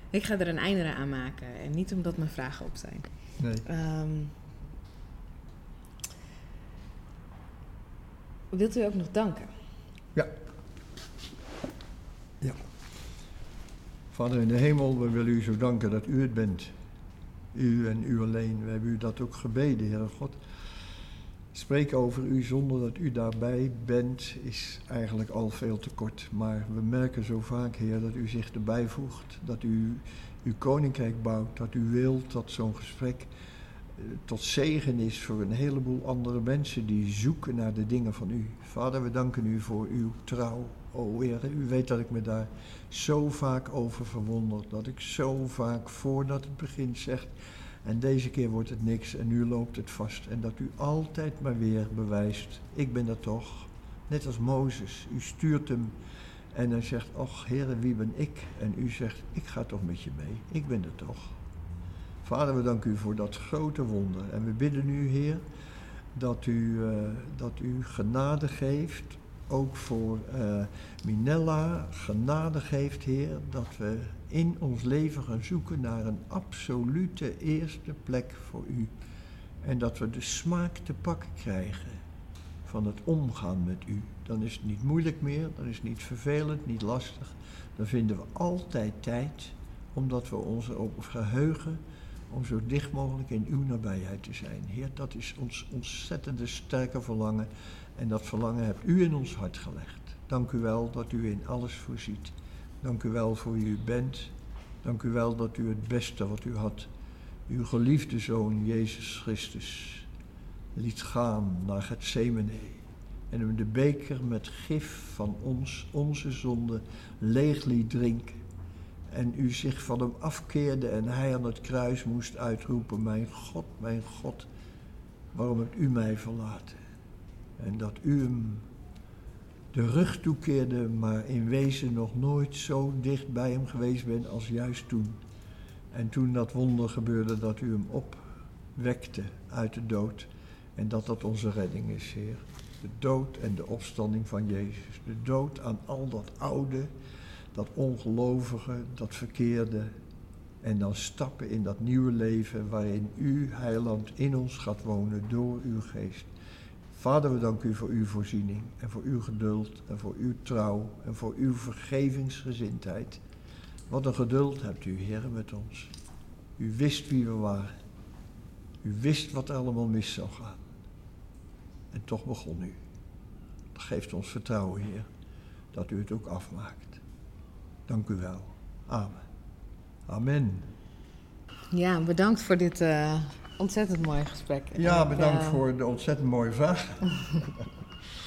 ik ga er een einde aan maken. En niet omdat mijn vragen op zijn. Nee. Ehm, wilt u ook nog danken? Ja. Ja. Vader in de hemel, we willen u zo danken dat u het bent. U en u alleen. We hebben u dat ook gebeden, Heere God. Spreken over u zonder dat u daarbij bent is eigenlijk al veel te kort. Maar we merken zo vaak, Heer, dat u zich erbij voegt. Dat u uw koninkrijk bouwt. Dat u wilt dat zo'n gesprek eh, tot zegen is voor een heleboel andere mensen die zoeken naar de dingen van u. Vader, we danken u voor uw trouw. O Heer, u weet dat ik me daar zo vaak over verwonder. Dat ik zo vaak voordat het begint zeg. En deze keer wordt het niks en nu loopt het vast. En dat u altijd maar weer bewijst, ik ben er toch. Net als Mozes, u stuurt hem en hij zegt, och Heer, wie ben ik? En u zegt, ik ga toch met je mee, ik ben er toch. Vader, we danken u voor dat grote wonder. En we bidden u, Heer, dat u, eh, dat u genade geeft, ook voor eh, Minella, genade geeft, Heer, dat we in ons leven gaan zoeken naar een absolute eerste plek voor u. En dat we de smaak te pakken krijgen van het omgaan met u. Dan is het niet moeilijk meer, dan is het niet vervelend, niet lastig. Dan vinden we altijd tijd, omdat we ons erop geheugen om zo dicht mogelijk in uw nabijheid te zijn. Heer, dat is ons ontzettende sterke verlangen. En dat verlangen hebt u in ons hart gelegd. Dank u wel dat u in alles voorziet. Dank u wel voor wie u bent. Dank u wel dat u het beste wat u had, uw geliefde zoon Jezus Christus, liet gaan naar Gethsemane. En hem de beker met gif van ons, onze zonde, leeg liet drinken. en u zich van hem afkeerde en hij aan het kruis moest uitroepen: Mijn God, mijn God, waarom hebt u mij verlaten? En dat u hem de rug toekeerde, maar in wezen nog nooit zo dicht bij hem geweest bent als juist toen. En toen dat wonder gebeurde dat u hem opwekte uit de dood. En dat dat onze redding is, Heer. De dood en de opstanding van Jezus. De dood aan al dat oude, dat ongelovige, dat verkeerde. En dan stappen in dat nieuwe leven waarin u, heiland, in ons gaat wonen door uw geest. Vader, we danken u voor uw voorziening en voor uw geduld en voor uw trouw en voor uw vergevingsgezindheid. Wat een geduld hebt u, Heer, met ons. U wist wie we waren. U wist wat er allemaal mis zou gaan. En toch begon u. Dat geeft ons vertrouwen, Heer, dat u het ook afmaakt. Dank u wel. Amen. Amen. Ja, bedankt voor dit uh, ontzettend mooie gesprek. Ja, bedankt uh, voor de ontzettend mooie vraag. <laughs>